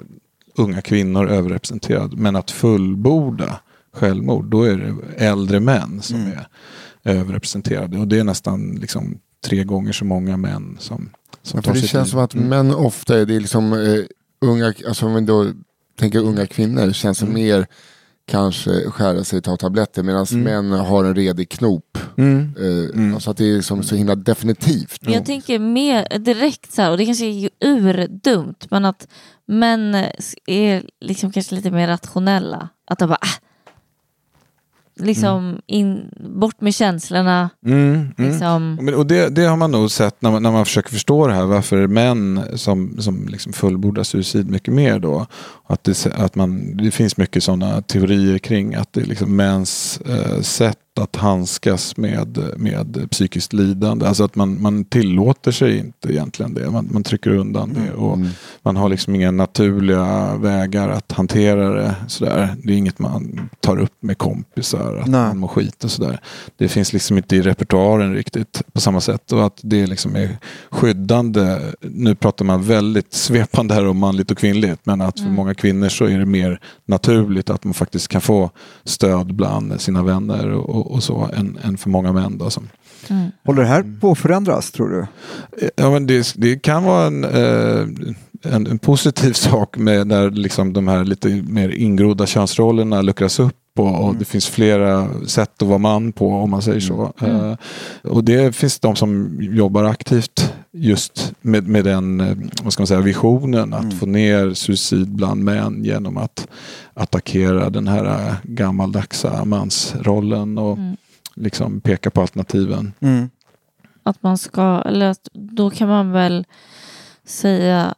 unga kvinnor överrepresenterade. Men att fullborda självmord. Då är det äldre män som Mm. är överrepresenterade. Och det är nästan liksom tre gånger så många män som, som Ja, tar för det sitt känns liv. som att Mm. män ofta är det liksom eh, unga, alltså om vi då tänker unga kvinnor, känns som Mm. mer kanske skära sig och ta tabletter medan Mm. män har en redig knop. Mm. Eh, Mm. Alltså att det är liksom så himla definitivt. Jag tänker mer direkt så här, och det kanske är ju urdumt, men att män är liksom kanske lite mer rationella. Att de bara, ah, liksom in, bort med känslorna. Mm, mm. Liksom. Men, och det, det har man nog sett när man, när man försöker förstå det här. Varför män som, som liksom fullbordar suicid mycket mer då. Att det, att man, det finns mycket sådana teorier kring att det är liksom mäns eh, sätt att handskas med, med psykiskt lidande. Alltså att man, man tillåter sig inte egentligen det. Man, man trycker undan det. Och Man har liksom inga naturliga vägar att hantera det. Sådär. Det är inget man tar upp med kompisar. Att Nej. man mår skit och sådär. Det finns liksom inte i repertoaren riktigt på samma sätt. Och att det liksom är skyddande. Nu pratar man väldigt svepande här om manligt och kvinnligt. Men att för många kvinnor så är det mer naturligt att man faktiskt kan få stöd bland sina vänner och, och, så. Än, än för många män. Då, som, Håller det här på att förändras tror du? Ja, men det, det kan vara en, eh, en, en positiv sak med när liksom de här lite mer ingrodda könsrollerna luckras upp och, och det finns flera sätt att vara man på om man säger så. Eh, och det finns de som jobbar aktivt just med, med den eh, vad ska man säga, visionen att få ner suicid bland män genom att attackera den här eh, gammaldagsa mansrollen och liksom peka på alternativen. Mm. Att man ska, eller att då kan man väl säga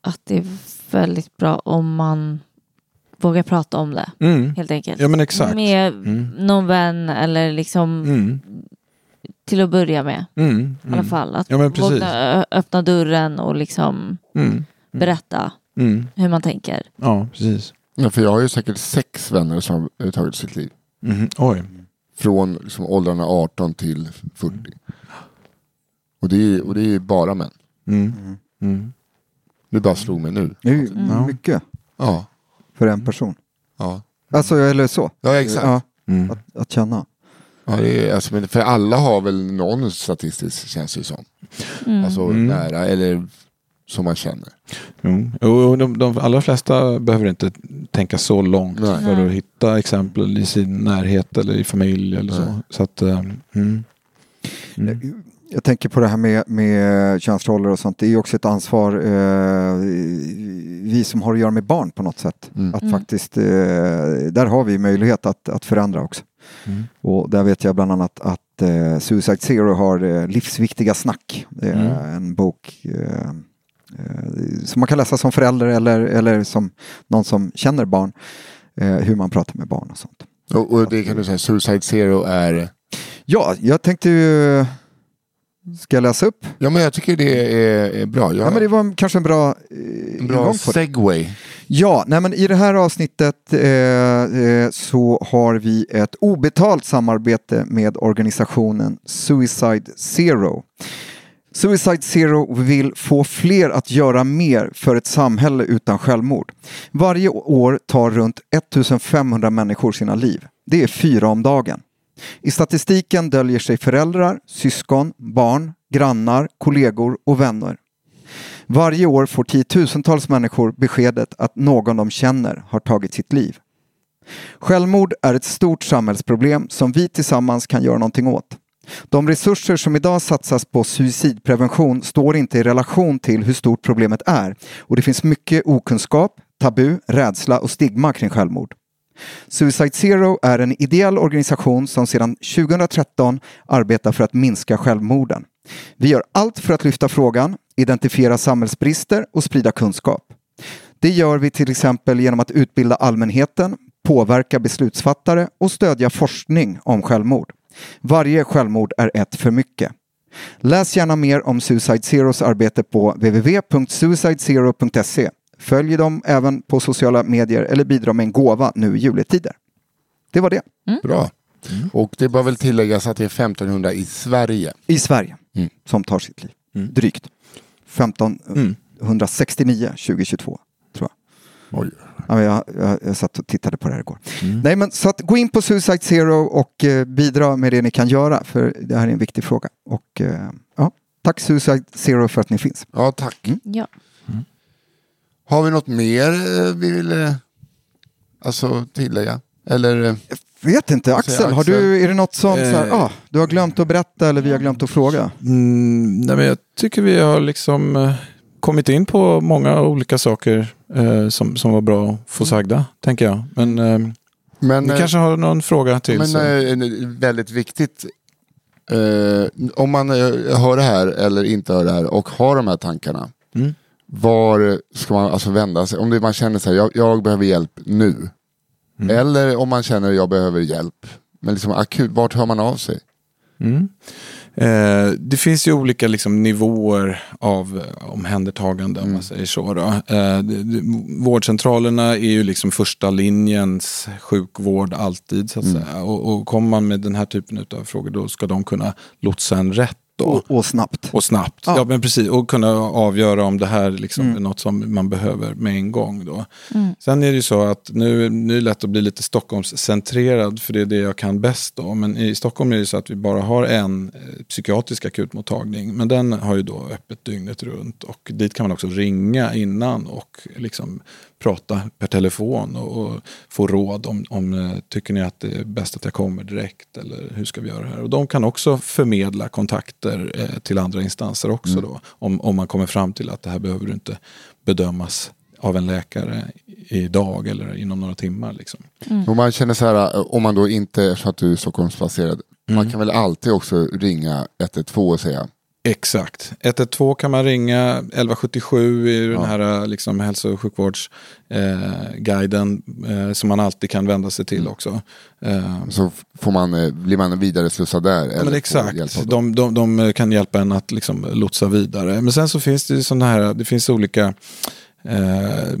att det är väldigt bra om man vågar prata om det. Mm. Helt enkelt. Ja men exakt. Med Mm. någon vän eller liksom Mm. Till att börja med. Mm. I alla Mm. fall. Att Ja, våga öppna dörren och liksom Mm. berätta Mm. hur man tänker. Ja, precis. Ja, för jag har ju säkert sex vänner som har tagit sitt liv. Mhm. Oj. Från liksom, åldrarna 18 till 40. Och det är, och det är bara män. Mm. Mm. Det bara slog mig nu. Det är ju Ja. mycket Ja. för en person. Ja, Alltså, eller så. ja exakt. Ja, Mm. att, att känna. Ja, det är, alltså, för alla har väl någon statistisk känns det som. Mm. Alltså Mm. nära eller som man känner. Jo, Jo, de, de allra flesta behöver inte tänka så långt Nej. för att hitta exempel i sin närhet eller i familj eller så. Nej. så att, eh, mm. Mm. Jag tänker på det här med, med könsroller och sånt. Det är ju också ett ansvar, eh, vi som har att göra med barn på något sätt. Mm. Att Mm. faktiskt, eh, där har vi möjlighet att, att förändra också. Mm. Och där vet jag bland annat att eh, Suicide Zero har eh, Livsviktiga snack. Det är Mm. en bok eh, eh, som man kan läsa som förälder eller, eller som någon som känner barn. Eh, hur man pratar med barn och sånt. Och, och det kan du säga, Suicide Zero är... Ja, jag tänkte ju... Ska jag läsa upp? Ja men jag tycker det är, bra. Jag, Ja, men det var kanske en bra, eh, en bra segway. Ja, nej, men i det här avsnittet eh, eh, så har vi ett obetalt samarbete med organisationen Suicide Zero. Suicide Zero vill få fler att göra mer för ett samhälle utan självmord. Varje år tar runt 1500 människor sina liv. Det är fyra om dagen. I statistiken döljer sig föräldrar, syskon, barn, grannar, kollegor och vänner. Varje år får tiotusentals människor beskedet att någon de känner har tagit sitt liv. Självmord är ett stort samhällsproblem som vi tillsammans kan göra någonting åt. De resurser som idag satsas på suicidprevention står inte i relation till hur stort problemet är och det finns mycket okunskap, tabu, rädsla och stigma kring självmord. Suicide Zero är en ideell organisation som sedan 2013 arbetar för att minska självmorden. Vi gör allt för att lyfta frågan, identifiera samhällsbrister och sprida kunskap. Det gör vi till exempel genom att utbilda allmänheten, påverka beslutsfattare och stödja forskning om självmord. Varje självmord är ett för mycket. Läs gärna mer om Suicide Zeros arbete på www.suicidezero.se. Följ dem även på sociala medier eller bidra med en gåva nu i juletider. Det var det. Bra. Och det bör väl tilläggas att det är 1500 i Sverige. I Sverige Mm. som tar sitt liv. Mm. Drygt. 1569 2022 tror jag. Oj. Ja, men jag, jag, jag satt och tittade på det här igår. Nej, men, så att gå in på Suicide Zero och eh, bidra med det ni kan göra för det här är en viktig fråga. Och, eh, ja, tack Suicide Zero för att ni finns. Ja, tack. Ja. Har vi något mer eh, vi vill eh, alltså, tillägga? Eller? eh, Vet inte, Axel, Axel. Har du, är det något som här, Eh. ah, du har glömt att berätta eller vi har glömt att fråga? Mm, nej, men jag tycker vi har liksom kommit in på många olika saker eh, som, som var bra att få sagda, tänker jag. Men eh, Men, vi eh, kanske har någon fråga till. men så. väldigt viktigt. Eh, om man hör det här eller inte hör det här och har de här tankarna. Mm. Var ska man alltså vända sig? Om det, man känner sig jag, jag behöver hjälp nu. Mm. Eller om man känner jag behöver hjälp. Men liksom akut, vart hör man av sig? Mm. Eh, det finns ju olika liksom, nivåer av eh, omhändertagande om man säger så. Då. Eh, vårdcentralerna är ju liksom första linjens sjukvård alltid. Så att säga. Och, och kommer man med den här typen av frågor då ska de kunna lotsa en rätt. Och, och snabbt. Och snabbt, ja. Ja. men precis. Och kunna avgöra om det här liksom är något som man behöver med en gång. Då. Sen är det ju så att nu, nu är det lätt att bli lite Stockholmscentrerad för det är det jag kan bäst. Då. Men i Stockholm är det så att vi bara har en eh, psykiatrisk akutmottagning. Men den har ju då öppet dygnet runt och dit kan man också ringa innan och liksom prata per telefon och, och få råd om, om eh, tycker ni att det är bäst att jag kommer direkt eller hur ska vi göra det här. Och de kan också förmedla kontakter eh, till andra instanser också då. Om, om man kommer fram till att det här behöver du inte bedömas av en läkare idag eller inom några timmar. Liksom. Om man känner så här, eh, om man då inte, så att du är Stockholmsplacerad. Man kan väl alltid också ringa 112 och säga Exakt. 112 kan man ringa, 1177 är ju den här liksom, hälso och sjukvårdsguiden eh, som man alltid kan vända sig till också. Eh, så får man, eh, blir man vidare slussad där. Ja, eller men exakt, de, de, de kan hjälpa en att liksom lotsa vidare. Men sen så finns det ju sådana här, det finns olika eh,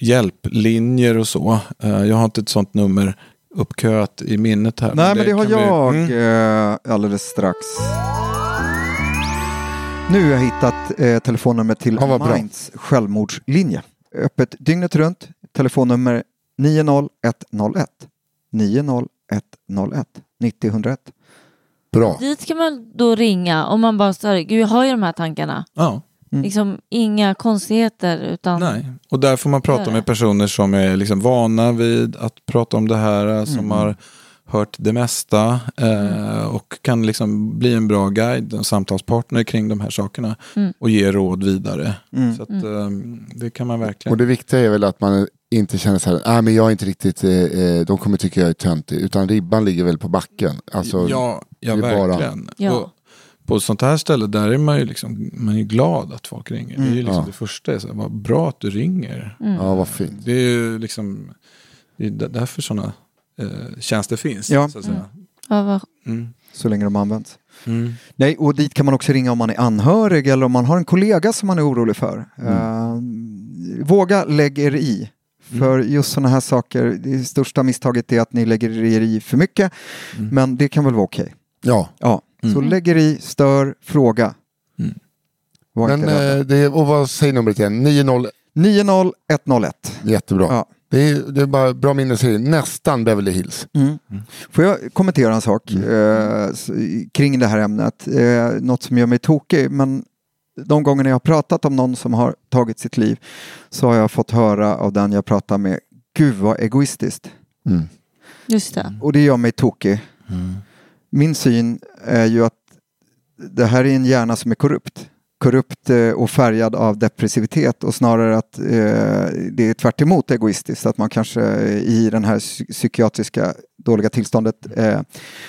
hjälplinjer och så. Eh, jag har inte ett sånt nummer uppköat i minnet här. Nej, men det har kan vi- jag Mm. eh, alldeles strax. Nu har jag hittat eh, telefonnumret till Ja, bra. Minds självmordslinje. Öppet dygnet runt. Telefonnummer 90101. 90101. 90101. Bra. Dit kan man då ringa om man bara säger, gud jag har ju de här tankarna. Ja, Liksom inga konstigheter utan nej. Och där får man prata med personer som är liksom vana vid att prata om det här, som Mm. har hört det mesta eh, och kan liksom bli en bra guide, en samtalspartner kring de här sakerna Mm. och ge råd vidare. Mm. Så att, eh, det kan man verkligen. Och det viktiga är väl att man inte känner så här, nej men jag är inte riktigt, eh, eh, de kommer tycka jag är töntig. Utan ribban ligger väl på backen. Alltså, ja, ja det är bara- verkligen. Ja. Och på ett sånt här ställe där är man ju, liksom, man är ju glad att folk ringer. Det är ju liksom Ja. det första. Är så här, vad bra att du ringer. Ja, vad fint. Det är ju liksom, det är där- därför sådana eh, tjänster finns. Ja. Så att säga. ja, vad, Mm. Så länge de används. Mm. Nej, och dit kan man också ringa om man är anhörig eller om man har en kollega som man är orolig för. Mm. Eh, våga lägg er i. För just sådana här saker, det största misstaget är att ni lägger er i för mycket. Mm. Men det kan väl vara okej. Ja, Ja, så lägg er i, stör, fråga. Mm. Men eh, det, och vad säger numret igen? 90, 90101. jättebra. Ja. Det, är, det är bara bra minnesserie, nästan Beverly Hills. Mm. Får jag kommentera en sak Mm. eh, kring det här ämnet? Eh, något som gör mig tokig, men de gånger jag har pratat om någon som har tagit sitt liv så har jag fått höra av den jag pratar med, gud vad egoistiskt. Mm. just det. Och det gör mig tokig. Min syn är ju att det här är en hjärna som är korrupt. Korrupt eh, och färgad av depressivitet och snarare att eh, det är tvärt emot egoistiskt. Att man kanske eh, i den här psykiatriska dåliga tillståndet eh,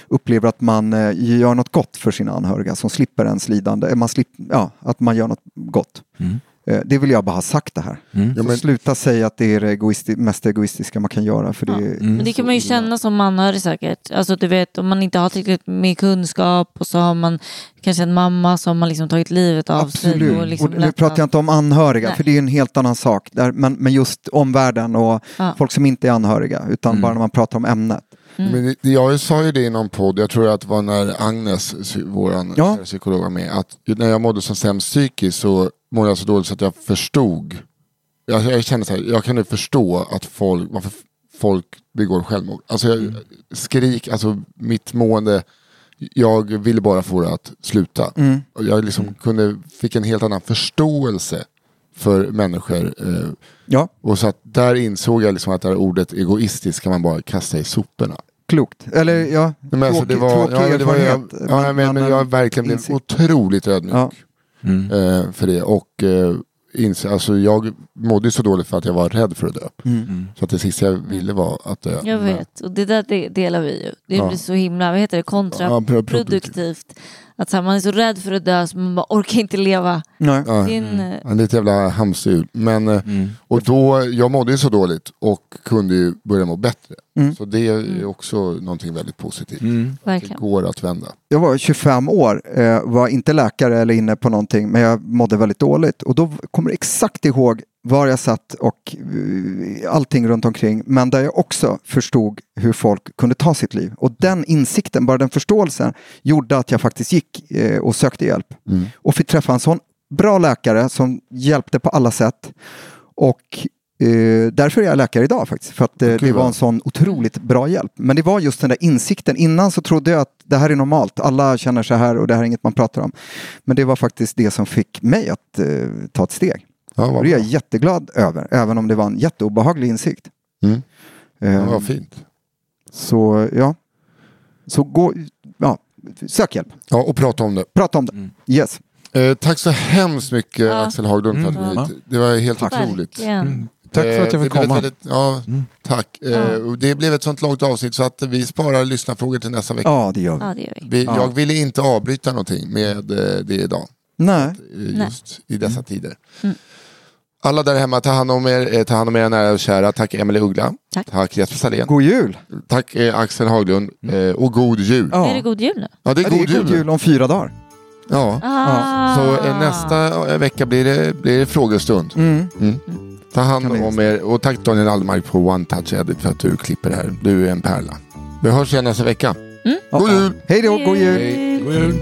upplever att man eh, gör något gott för sina anhöriga som slipper ens lidande. Eh, man slipper, ja, att man gör något gott. Mm. Eh, det vill jag bara ha sagt det här. Mm. Ja, men, sluta säga att det är det egoisti- mest egoistiska man kan göra. För det, Ja. Mm. Men det kan man ju känna som anhörig säkert. Alltså du vet om man inte har tillräckligt med kunskap och så har man kanske en mamma som har liksom tagit livet av sig. Absolut. Och liksom och nu pratar jag inte om anhöriga, Nej. för det är en helt annan sak. Där, men, men just omvärlden och Ja. folk som inte är anhöriga, utan Mm. bara när man pratar om ämnet. men det- jag sa ju det i någon podd, jag tror att det var när Agnes, våran Ja. psykolog var med, att när jag mådde som sämst psykiskt så mådde jag så dåligt så att jag förstod. Jag, jag kände så här, jag kunde förstå att folk, varför folk begår självmord. Alltså jag skrik, alltså mitt mående, jag ville bara få det att sluta. Mm. Jag liksom kunde, fick en helt annan förståelse för människor. Eh, Ja, och så att där insåg jag liksom att det här ordet egoistisk kan man bara kasta i soporna. klokt. Eller ja, men alltså, det var, tråkig ja, men det var, jag, erfarenhet. ja, men, men jag verkligen blev otroligt ödmjuk Ja. Mm. eh, för det. Och eh, inse, alltså, jag mådde så dåligt för att jag var rädd för att dö. Mm. Så att det sista jag ville var att dö. Jag vet, och det där delar vi ju. Det Ja. blir så himla, vad heter det, Ja, pro- kontraproduktivt. Att så här, man är så rädd för att dö så man bara orkar inte leva. Nej. Ja, Din, ja, det är ett jävla hamsterhjul. Men, eh, Mm. och då, jag mådde ju så dåligt och kunde ju börja må bättre. Mm. Så det är också någonting väldigt positivt. Mm. Det går att vända. Jag var 25 år, eh, var inte läkare eller inne på någonting, men jag mådde väldigt dåligt. Och då kommer jag exakt ihåg var jag satt och eh, allting runt omkring. Men där jag också förstod hur folk kunde ta sitt liv. Och den insikten, bara den förståelsen, gjorde att jag faktiskt gick eh, och sökte hjälp. Mm. Och fick träffa en sån bra läkare som hjälpte på alla sätt. Och eh, därför är jag läkare idag faktiskt. För att eh, det var va? en sån otroligt bra hjälp. Men det var just den där insikten. Innan så trodde jag att det här är normalt. Alla känner så här och det här är inget man pratar om. Men det var faktiskt det som fick mig att eh, ta ett steg. Ja, det är jag jätteglad över. Även om det var en jätteobehaglig insikt. Mm. Eh, Ja, vad fint. så ja. Så gå, ja, sök hjälp. Ja, och prata om det. Prata om det. Mm. Yes. Eh, tack så hemskt mycket Ja. Axel Haglund för att du Mm. Det var helt otroligt. Verkligen. Mm. Tack för att jag Eh, fick det blev komma. Väldigt, ja, Mm. tack. Eh, och det blev ett sånt långt avsnitt så att vi sparar lyssnarfrågor till nästa vecka. Ja, det gör vi. Ja, det gör vi. Vi, Ja. Jag ville inte avbryta någonting med eh, det idag. Nej. eh, Just i dessa tider. Mm. Alla där hemma, ta hand om er, eh, ta hand om era nära och kära. Tack Emelie Uggla. Tack. Tack Jesper Salén. God jul! Tack eh, Axel Haglund. Eh, och god jul. Ja, Ja. Är det god jul nu? det är Ja, god, det är god jul. jul om fyra dagar. Ja. Ah. Så eh, nästa eh, vecka blir det, blir det frågestund. Mm. Mm. Ta hand Kan vi- om er och tack Daniel Almark på One Touch Edit för att du klipper det här. Du är en pärla. Vi hörs igen nästa vecka. God jul! Hej då, god jul! Hej, god jul.